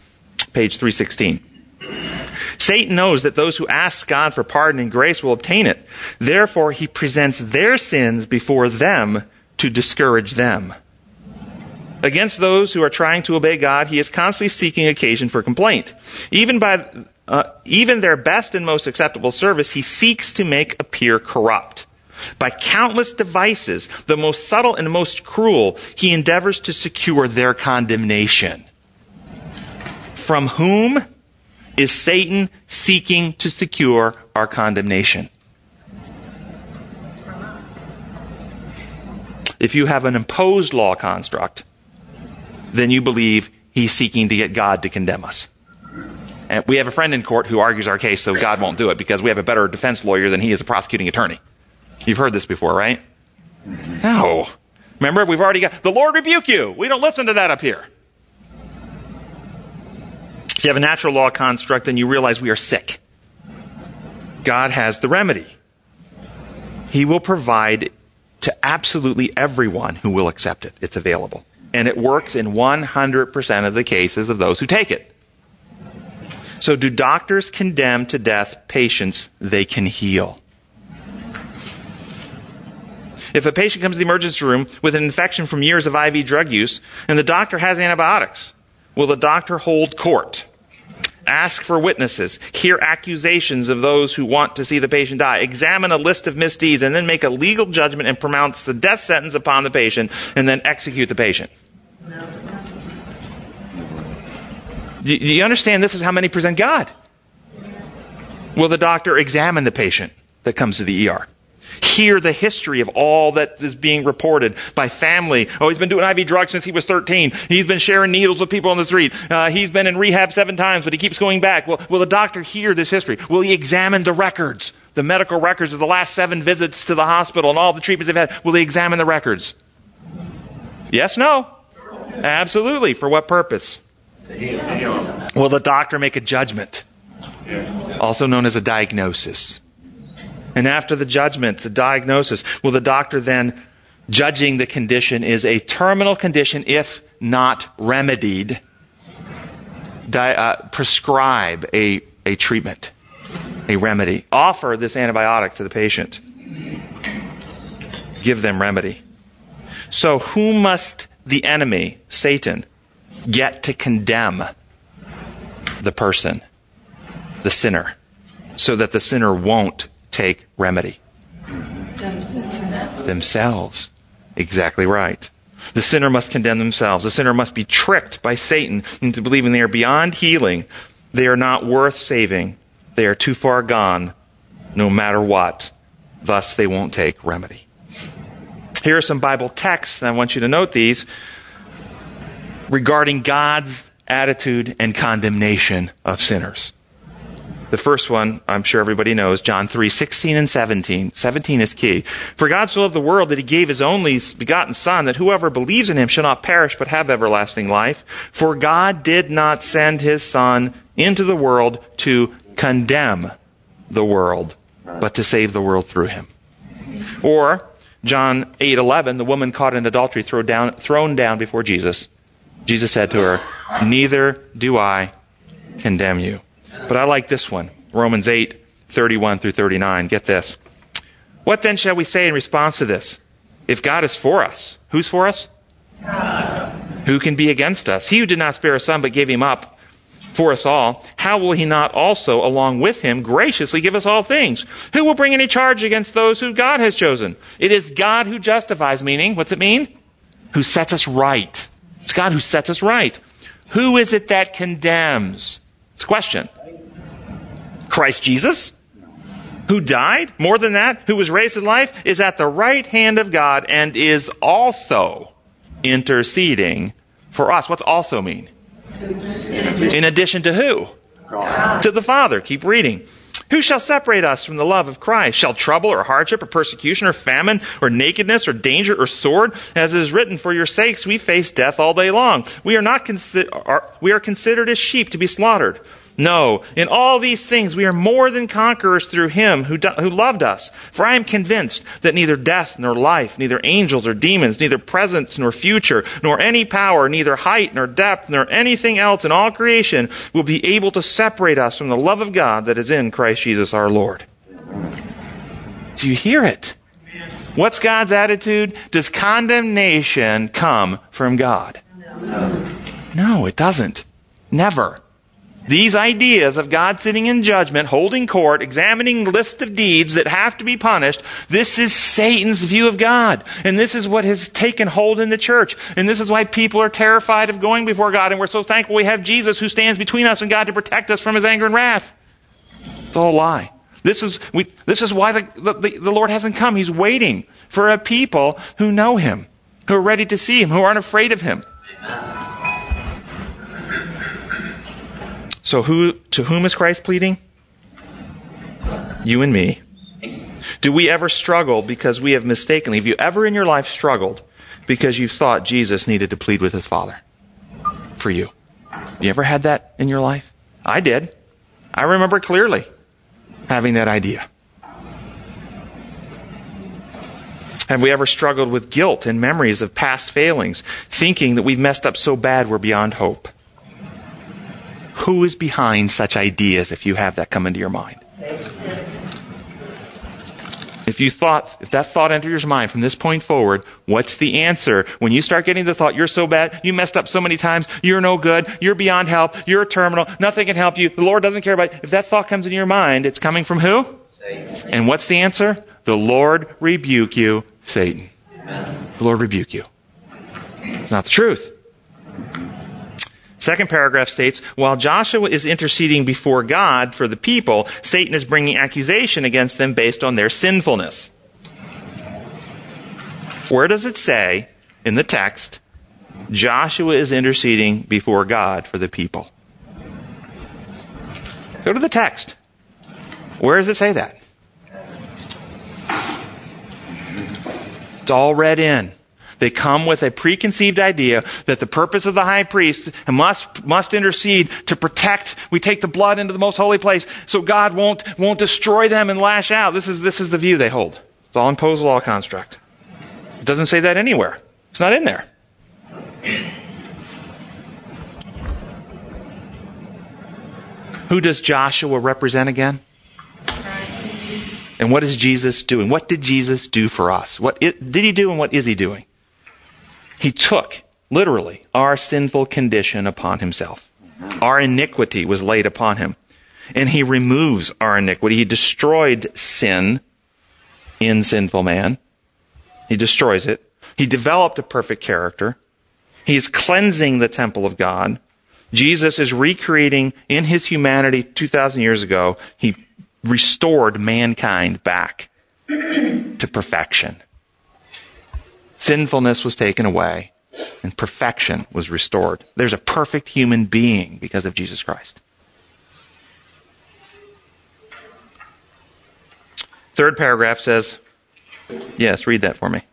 page 316. Satan knows that those who ask God for pardon and grace will obtain it. Therefore, he presents their sins before them to discourage them. Against those who are trying to obey God, he is constantly seeking occasion for complaint. Even by uh, even their best and most acceptable service, he seeks to make appear corrupt. By countless devices, the most subtle and most cruel, he endeavors to secure their condemnation. From whom is Satan seeking to secure our condemnation? If you have an imposed law construct, then you believe he's seeking to get God to condemn us. We have a friend in court who argues our case so God won't do it because we have a better defense lawyer than he is a prosecuting attorney. You've heard this before, right? No. Remember, we've already got, the Lord rebuke you. We don't listen to that up here. If you have a natural law construct, then you realize we are sick. God has the remedy. He will provide to absolutely everyone who will accept it. It's available. And it works in 100% of the cases of those who take it. So, do doctors condemn to death patients they can heal? If a patient comes to the emergency room with an infection from years of IV drug use and the doctor has antibiotics, will the doctor hold court? Ask for witnesses, hear accusations of those who want to see the patient die, examine a list of misdeeds, and then make a legal judgment and pronounce the death sentence upon the patient, and then execute the patient. No. Do you understand this is how many present God? Will the doctor examine the patient that comes to the ER? Hear the history of all that is being reported by family. Oh, he's been doing IV drugs since he was 13. He's been sharing needles with people on the street. Uh, he's been in rehab seven times, but he keeps going back. Will, will the doctor hear this history? Will he examine the records, the medical records of the last seven visits to the hospital and all the treatments they've had? Will he examine the records? Yes, no? Absolutely. For what purpose? Will the doctor make a judgment? Also known as a diagnosis. And after the judgment, the diagnosis, will the doctor then, judging the condition is a terminal condition if not remedied, di- uh, prescribe a, a treatment, a remedy. Offer this antibiotic to the patient. Give them remedy. So, who must the enemy, Satan, get to condemn the person, the sinner, so that the sinner won't take remedy? Themselves. Exactly right. The sinner must condemn themselves. The sinner must be tricked by Satan into believing they are beyond healing. They are not worth saving. They are too far gone, no matter what. Thus, they won't take remedy. Here are some Bible texts, and I want you to note these regarding God's attitude and condemnation of sinners. The first one, I'm sure everybody knows, John 3, 16 and 17. 17 is key. For God so loved the world that he gave his only begotten Son, that whoever believes in him shall not perish but have everlasting life. For God did not send his Son into the world to condemn the world, but to save the world through him. Or, John 8, 11, the woman caught in adultery thrown down, thrown down before Jesus. Jesus said to her, Neither do I condemn you. But I like this one Romans 8, 31 through 39. Get this. What then shall we say in response to this? If God is for us, who's for us? God. Who can be against us? He who did not spare a son but gave him up for us all, how will he not also, along with him, graciously give us all things? Who will bring any charge against those who God has chosen? It is God who justifies, meaning, what's it mean? Who sets us right. It's God who sets us right. Who is it that condemns? It's a question. Christ Jesus, who died, more than that, who was raised to life, is at the right hand of God and is also interceding for us. What's also mean? In addition to who? God. To the Father. Keep reading. Who shall separate us from the love of Christ? Shall trouble or hardship or persecution or famine or nakedness or danger or sword? As it is written, for your sakes we face death all day long. We are not consi- are, we are considered as sheep to be slaughtered. No, in all these things we are more than conquerors through him who, do, who loved us. For I am convinced that neither death nor life, neither angels or demons, neither present nor future, nor any power, neither height nor depth, nor anything else in all creation will be able to separate us from the love of God that is in Christ Jesus our Lord. Do you hear it? What's God's attitude? Does condemnation come from God? No, it doesn't. Never. These ideas of God sitting in judgment, holding court, examining list of deeds that have to be punished, this is Satan's view of God. And this is what has taken hold in the church. And this is why people are terrified of going before God. And we're so thankful we have Jesus who stands between us and God to protect us from his anger and wrath. It's all a lie. This is, we, this is why the, the, the Lord hasn't come. He's waiting for a people who know him, who are ready to see him, who aren't afraid of him. So who, to whom is Christ pleading? You and me. Do we ever struggle because we have mistakenly, have you ever in your life struggled because you thought Jesus needed to plead with his Father for you? You ever had that in your life? I did. I remember clearly having that idea. Have we ever struggled with guilt and memories of past failings, thinking that we've messed up so bad we're beyond hope? Who is behind such ideas if you have that come into your mind? If you thought, if that thought entered your mind from this point forward, what's the answer? When you start getting the thought, you're so bad, you messed up so many times, you're no good, you're beyond help, you're a terminal, nothing can help you, the Lord doesn't care about you. If that thought comes into your mind, it's coming from who? Satan. And what's the answer? The Lord rebuke you, Satan. Amen. The Lord rebuke you. It's not the truth. Second paragraph states, while Joshua is interceding before God for the people, Satan is bringing accusation against them based on their sinfulness. Where does it say in the text, Joshua is interceding before God for the people? Go to the text. Where does it say that? It's all read in. They come with a preconceived idea that the purpose of the high priest must, must intercede to protect. We take the blood into the most holy place so God won't, won't destroy them and lash out. This is, this is the view they hold. It's all imposed law construct. It doesn't say that anywhere. It's not in there. Who does Joshua represent again? And what is Jesus doing? What did Jesus do for us? What did he do and what is he doing? He took, literally, our sinful condition upon himself. Our iniquity was laid upon him. And he removes our iniquity. He destroyed sin in sinful man. He destroys it. He developed a perfect character. He's cleansing the temple of God. Jesus is recreating in his humanity 2,000 years ago. He restored mankind back to perfection. Sinfulness was taken away and perfection was restored. There's a perfect human being because of Jesus Christ. Third paragraph says, yes, read that for me.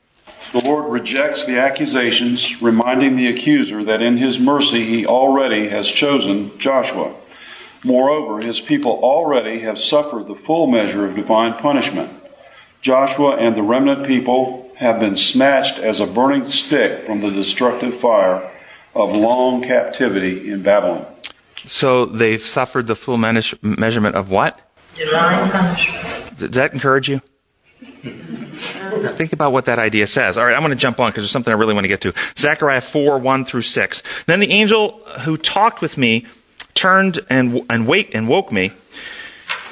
The Lord rejects the accusations, reminding the accuser that in his mercy he already has chosen Joshua. Moreover, his people already have suffered the full measure of divine punishment. Joshua and the remnant people have been snatched as a burning stick from the destructive fire of long captivity in Babylon. So they've suffered the full measurement of what? Divine punishment. Does that encourage you? Think about what that idea says. All right, I'm going to jump on because there's something I really want to get to. Zechariah 4, 1 through 6. Then the angel who talked with me turned and, and, wake, and woke me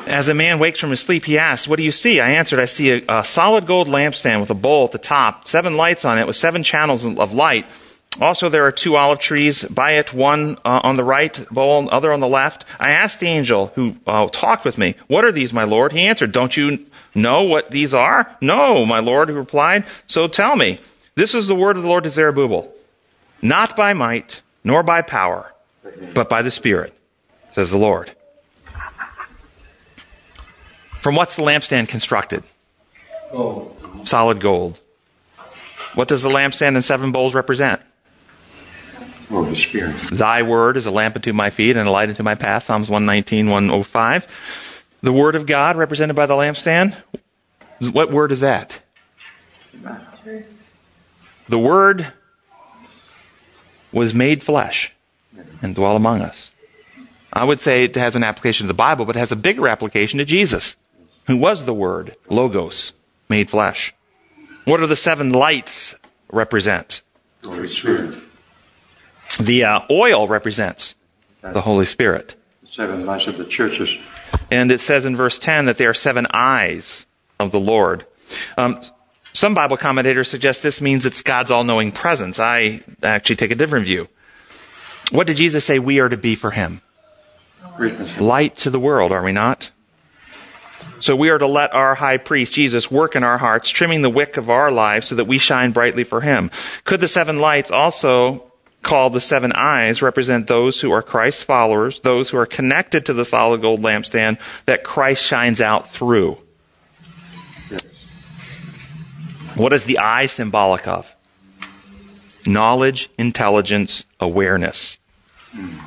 as a man wakes from his sleep, he asked, What do you see? I answered, I see a, a, solid gold lampstand with a bowl at the top, seven lights on it with seven channels of light. Also, there are two olive trees, by it one uh, on the right, bowl, other on the left. I asked the angel who uh, talked with me, What are these, my Lord? He answered, Don't you know what these are? No, my Lord, he replied. So tell me. This is the word of the Lord to Zerubbabel. Not by might, nor by power, but by the Spirit, says the Lord. From what's the lampstand constructed? Gold. Solid gold. What does the lampstand and seven bowls represent? Holy Spirit. Thy word is a lamp unto my feet and a light unto my path. Psalms 119, 105. The word of God represented by the lampstand. What word is that? The word was made flesh and dwelt among us. I would say it has an application to the Bible, but it has a bigger application to Jesus, who was the Word, Logos, made flesh. What do the seven lights represent? Holy Spirit. The uh, oil represents the Holy Spirit. Seven lights of the churches. And it says in verse 10 that they are seven eyes of the Lord. Um, some Bible commentators suggest this means it's God's all knowing presence. I actually take a different view. What did Jesus say we are to be for him? Light to the world, are we not? So we are to let our high priest, Jesus, work in our hearts, trimming the wick of our lives so that we shine brightly for him. Could the seven lights also called the seven eyes represent those who are Christ's followers, those who are connected to the solid gold lampstand that Christ shines out through? What is the eye symbolic of? Knowledge, intelligence, awareness.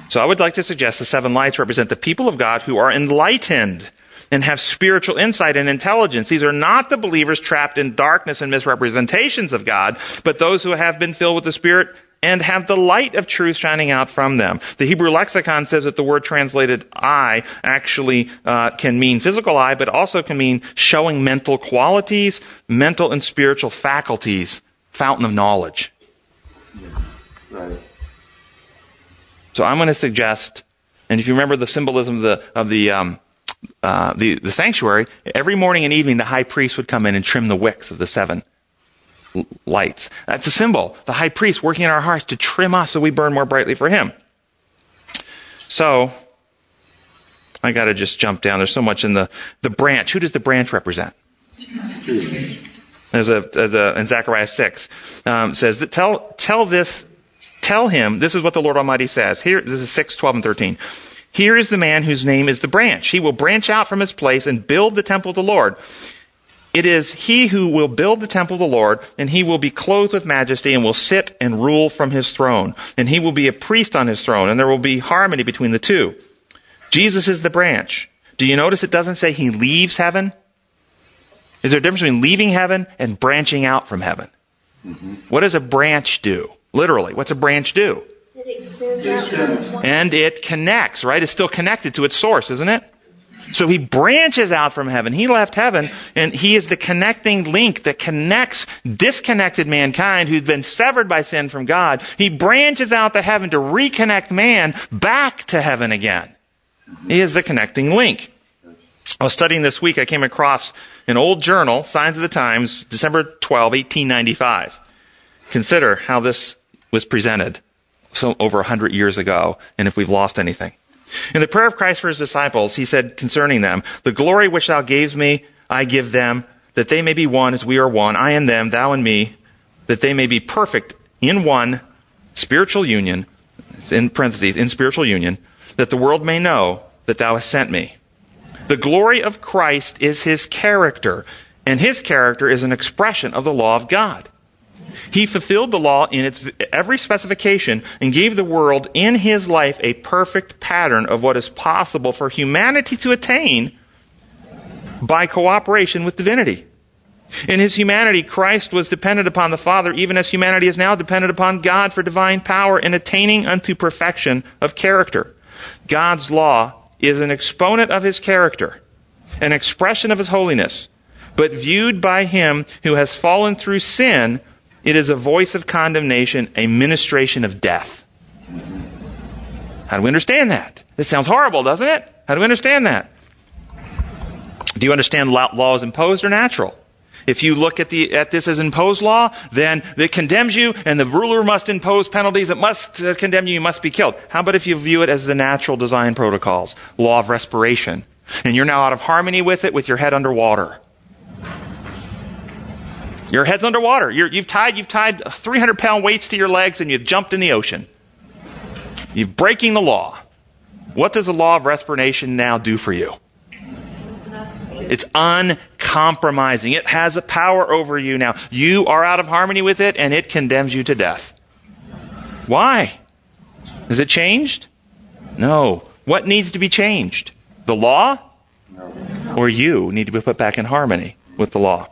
So I would like to suggest the seven lights represent the people of God who are enlightened and have spiritual insight and intelligence. These are not the believers trapped in darkness and misrepresentations of God, but those who have been filled with the Spirit and have the light of truth shining out from them. The Hebrew lexicon says that the word translated eye actually uh, can mean physical eye, but also can mean showing mental qualities, mental and spiritual faculties, fountain of knowledge. Right. So I'm going to suggest, and if you remember the symbolism of the of the um, uh, the, the sanctuary, every morning and evening the high priest would come in and trim the wicks of the seven lights. That's a symbol. The high priest working in our hearts to trim us so we burn more brightly for him. So I got to just jump down. There's so much in the the branch. Who does the branch represent? There's a, there's a in Zechariah six um, says that tell tell this tell him this is what the Lord Almighty says. Here this is six twelve and thirteen. Here is the man whose name is the branch. He will branch out from his place and build the temple of the Lord. It is he who will build the temple of the Lord, and he will be clothed with majesty and will sit and rule from his throne. And he will be a priest on his throne, and there will be harmony between the two. Jesus is the branch. Do you notice it doesn't say he leaves heaven? Is there a difference between leaving heaven and branching out from heaven? Mm-hmm. What does a branch do? Literally, what's a branch do? And it connects, right? It's still connected to its source, isn't it? So he branches out from heaven. He left heaven and he is the connecting link that connects disconnected mankind who'd been severed by sin from God. He branches out to heaven to reconnect man back to heaven again. He is the connecting link. I was studying this week. I came across an old journal, Signs of the Times, December 12, 1895. Consider how this was presented so over a hundred years ago and if we've lost anything. In the prayer of Christ for his disciples, he said concerning them, The glory which thou gavest me, I give them, that they may be one as we are one, I and them, thou and me, that they may be perfect in one spiritual union, in parentheses, in spiritual union, that the world may know that thou hast sent me. The glory of Christ is his character, and his character is an expression of the law of God. He fulfilled the law in its every specification and gave the world in his life a perfect pattern of what is possible for humanity to attain by cooperation with divinity. In his humanity, Christ was dependent upon the Father, even as humanity is now dependent upon God for divine power in attaining unto perfection of character. God's law is an exponent of his character, an expression of his holiness, but viewed by him who has fallen through sin it is a voice of condemnation, a ministration of death. How do we understand that? This sounds horrible, doesn't it? How do we understand that? Do you understand law is imposed or natural? If you look at, the, at this as imposed law, then it condemns you, and the ruler must impose penalties. It must uh, condemn you. You must be killed. How about if you view it as the natural design protocols, law of respiration, and you're now out of harmony with it, with your head underwater? Your head's underwater. you have tied, you've tied 300 pound weights to your legs and you've jumped in the ocean. You're breaking the law. What does the law of respiration now do for you? It's uncompromising. It has a power over you now. You are out of harmony with it and it condemns you to death. Why? Is it changed? No. What needs to be changed? The law? Or you need to be put back in harmony with the law?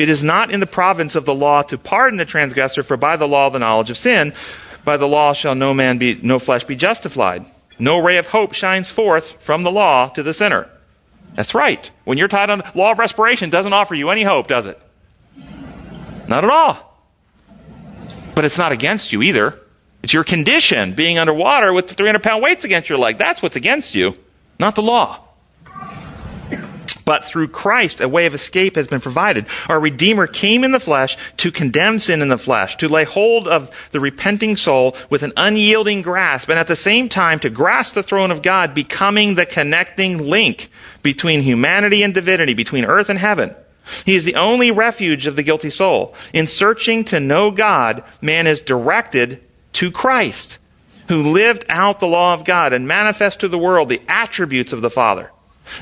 It is not in the province of the law to pardon the transgressor, for by the law the knowledge of sin, by the law shall no man be, no flesh be justified. No ray of hope shines forth from the law to the sinner. That's right. When you're tied on the law of respiration, doesn't offer you any hope, does it? Not at all. But it's not against you either. It's your condition, being underwater with the 300 pound weights against your leg. That's what's against you, not the law. But through Christ, a way of escape has been provided. Our Redeemer came in the flesh to condemn sin in the flesh, to lay hold of the repenting soul with an unyielding grasp, and at the same time to grasp the throne of God, becoming the connecting link between humanity and divinity, between earth and heaven. He is the only refuge of the guilty soul. In searching to know God, man is directed to Christ, who lived out the law of God and manifest to the world the attributes of the Father.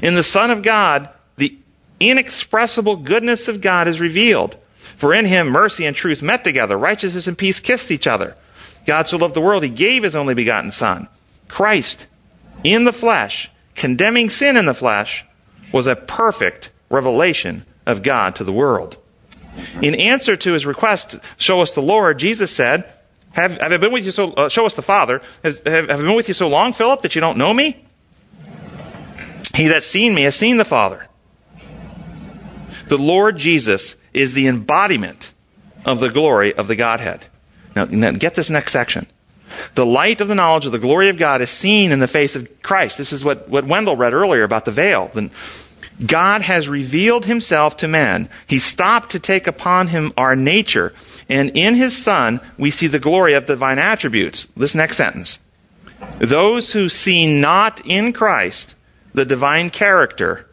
In the Son of God, the inexpressible goodness of God is revealed. For in him mercy and truth met together, righteousness and peace kissed each other. God so loved the world, he gave his only begotten Son. Christ, in the flesh, condemning sin in the flesh, was a perfect revelation of God to the world. In answer to his request, show us the Lord, Jesus said, have, have I been with you so, uh, show us the Father. Has, have, have I been with you so long, Philip, that you don't know me? He that's seen me has seen the Father. The Lord Jesus is the embodiment of the glory of the Godhead. Now, now, get this next section. The light of the knowledge of the glory of God is seen in the face of Christ. This is what, what Wendell read earlier about the veil. The, God has revealed himself to man. He stopped to take upon him our nature. And in his Son, we see the glory of divine attributes. This next sentence. Those who see not in Christ the divine character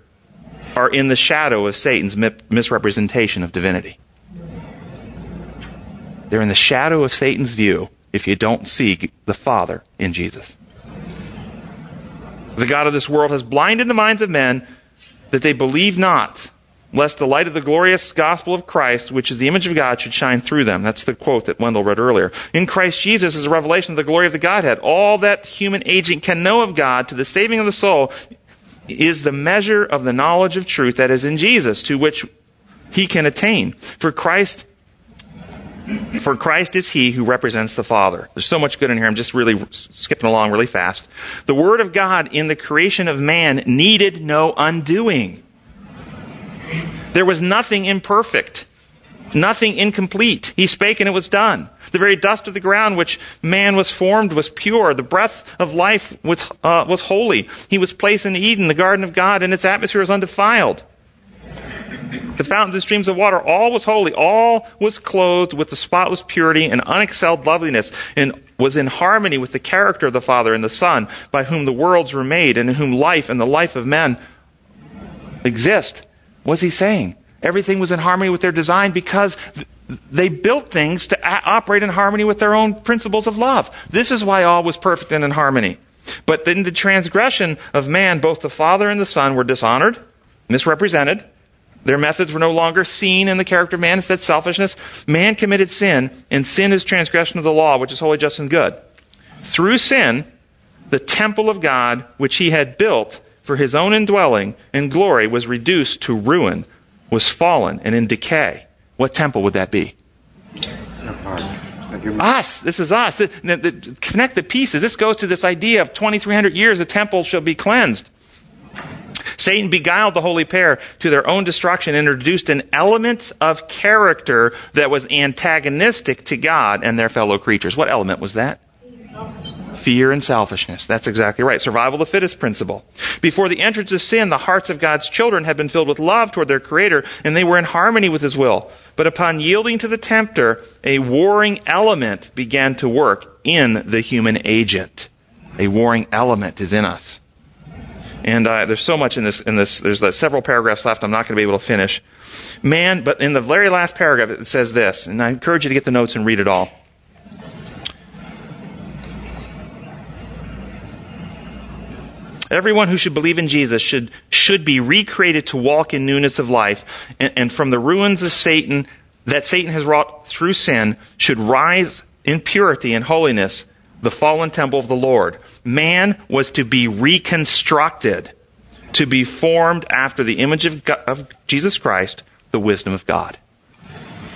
are in the shadow of Satan's misrepresentation of divinity. They're in the shadow of Satan's view if you don't see the Father in Jesus. The God of this world has blinded the minds of men that they believe not, lest the light of the glorious gospel of Christ, which is the image of God, should shine through them. That's the quote that Wendell read earlier. In Christ Jesus is a revelation of the glory of the Godhead. All that human agent can know of God to the saving of the soul is the measure of the knowledge of truth that is in Jesus, to which he can attain. For Christ for Christ is he who represents the Father. There's so much good in here. I'm just really skipping along really fast. The Word of God in the creation of man needed no undoing. There was nothing imperfect, nothing incomplete. He spake and it was done. The very dust of the ground which man was formed was pure. The breath of life was, uh, was holy. He was placed in Eden, the garden of God, and its atmosphere was undefiled. The fountains and streams of water, all was holy. All was clothed with the spotless purity and unexcelled loveliness, and was in harmony with the character of the Father and the Son, by whom the worlds were made, and in whom life and the life of men exist. What's he saying? Everything was in harmony with their design because they built things to a- operate in harmony with their own principles of love. This is why all was perfect and in harmony. But in the transgression of man, both the Father and the Son were dishonored, misrepresented, their methods were no longer seen in the character of man. Instead, selfishness. Man committed sin, and sin is transgression of the law, which is holy, just, and good. Through sin, the temple of God, which he had built for his own indwelling and glory, was reduced to ruin, was fallen, and in decay. What temple would that be? Us. This is us. The, the, the, connect the pieces. This goes to this idea of 2,300 years the temple shall be cleansed. Satan beguiled the holy pair to their own destruction introduced an element of character that was antagonistic to God and their fellow creatures. What element was that? Fear and selfishness. That's exactly right. Survival of the fittest principle. Before the entrance of sin, the hearts of God's children had been filled with love toward their Creator, and they were in harmony with His will. But upon yielding to the tempter, a warring element began to work in the human agent. A warring element is in us. And uh, there's so much in this. In this, there's uh, several paragraphs left. I'm not going to be able to finish. Man, but in the very last paragraph, it says this, and I encourage you to get the notes and read it all. Everyone who should believe in Jesus should, should be recreated to walk in newness of life. And, and from the ruins of Satan, that Satan has wrought through sin, should rise in purity and holiness, the fallen temple of the Lord. Man was to be reconstructed, to be formed after the image of, God, of Jesus Christ, the wisdom of God.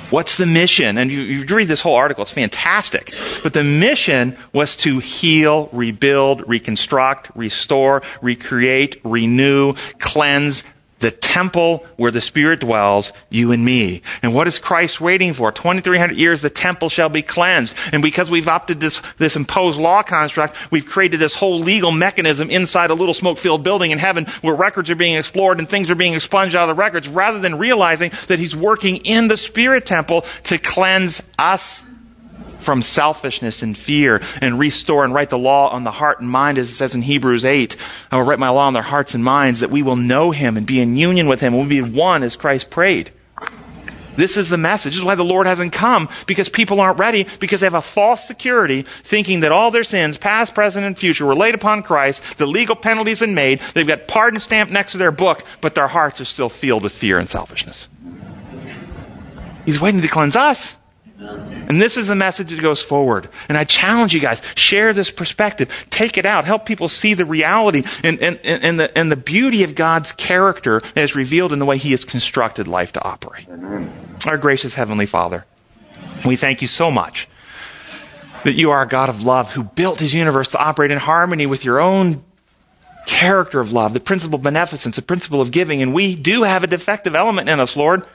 What's the mission? And you, you, read this whole article, it's fantastic. But the mission was to heal, rebuild, reconstruct, restore, recreate, renew, cleanse, the temple where the Spirit dwells, you and me. And what is Christ waiting for? 2,300 years, the temple shall be cleansed. And because we've opted this, this imposed law construct, we've created this whole legal mechanism inside a little smoke-filled building in heaven where records are being explored and things are being expunged out of the records rather than realizing that He's working in the Spirit temple to cleanse us from selfishness and fear and restore and write the law on the heart and mind, as it says in Hebrews 8. I will write my law on their hearts and minds that we will know him and be in union with him we'll be one as Christ prayed. This is the message. This is why the Lord hasn't come, because people aren't ready, because they have a false security, thinking that all their sins, past, present, and future, were laid upon Christ, the legal penalty's been made, they've got pardon stamped next to their book, but their hearts are still filled with fear and selfishness. He's waiting to cleanse us. And this is the message that goes forward. And I challenge you guys, share this perspective. Take it out. Help people see the reality and, and, and, the, and the beauty of God's character that is revealed in the way He has constructed life to operate. Amen. Our gracious Heavenly Father, we thank you so much that you are a God of love who built His universe to operate in harmony with your own character of love, the principle of beneficence, the principle of giving. And we do have a defective element in us, Lord.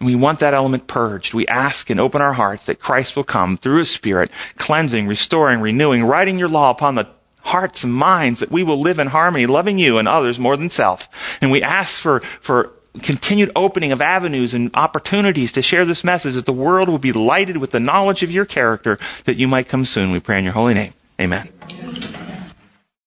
We want that element purged. We ask and open our hearts that Christ will come through His Spirit, cleansing, restoring, renewing, writing your law upon the hearts and minds that we will live in harmony, loving you and others more than self. And we ask for, for continued opening of avenues and opportunities to share this message that the world will be lighted with the knowledge of your character that you might come soon. We pray in your holy name. Amen.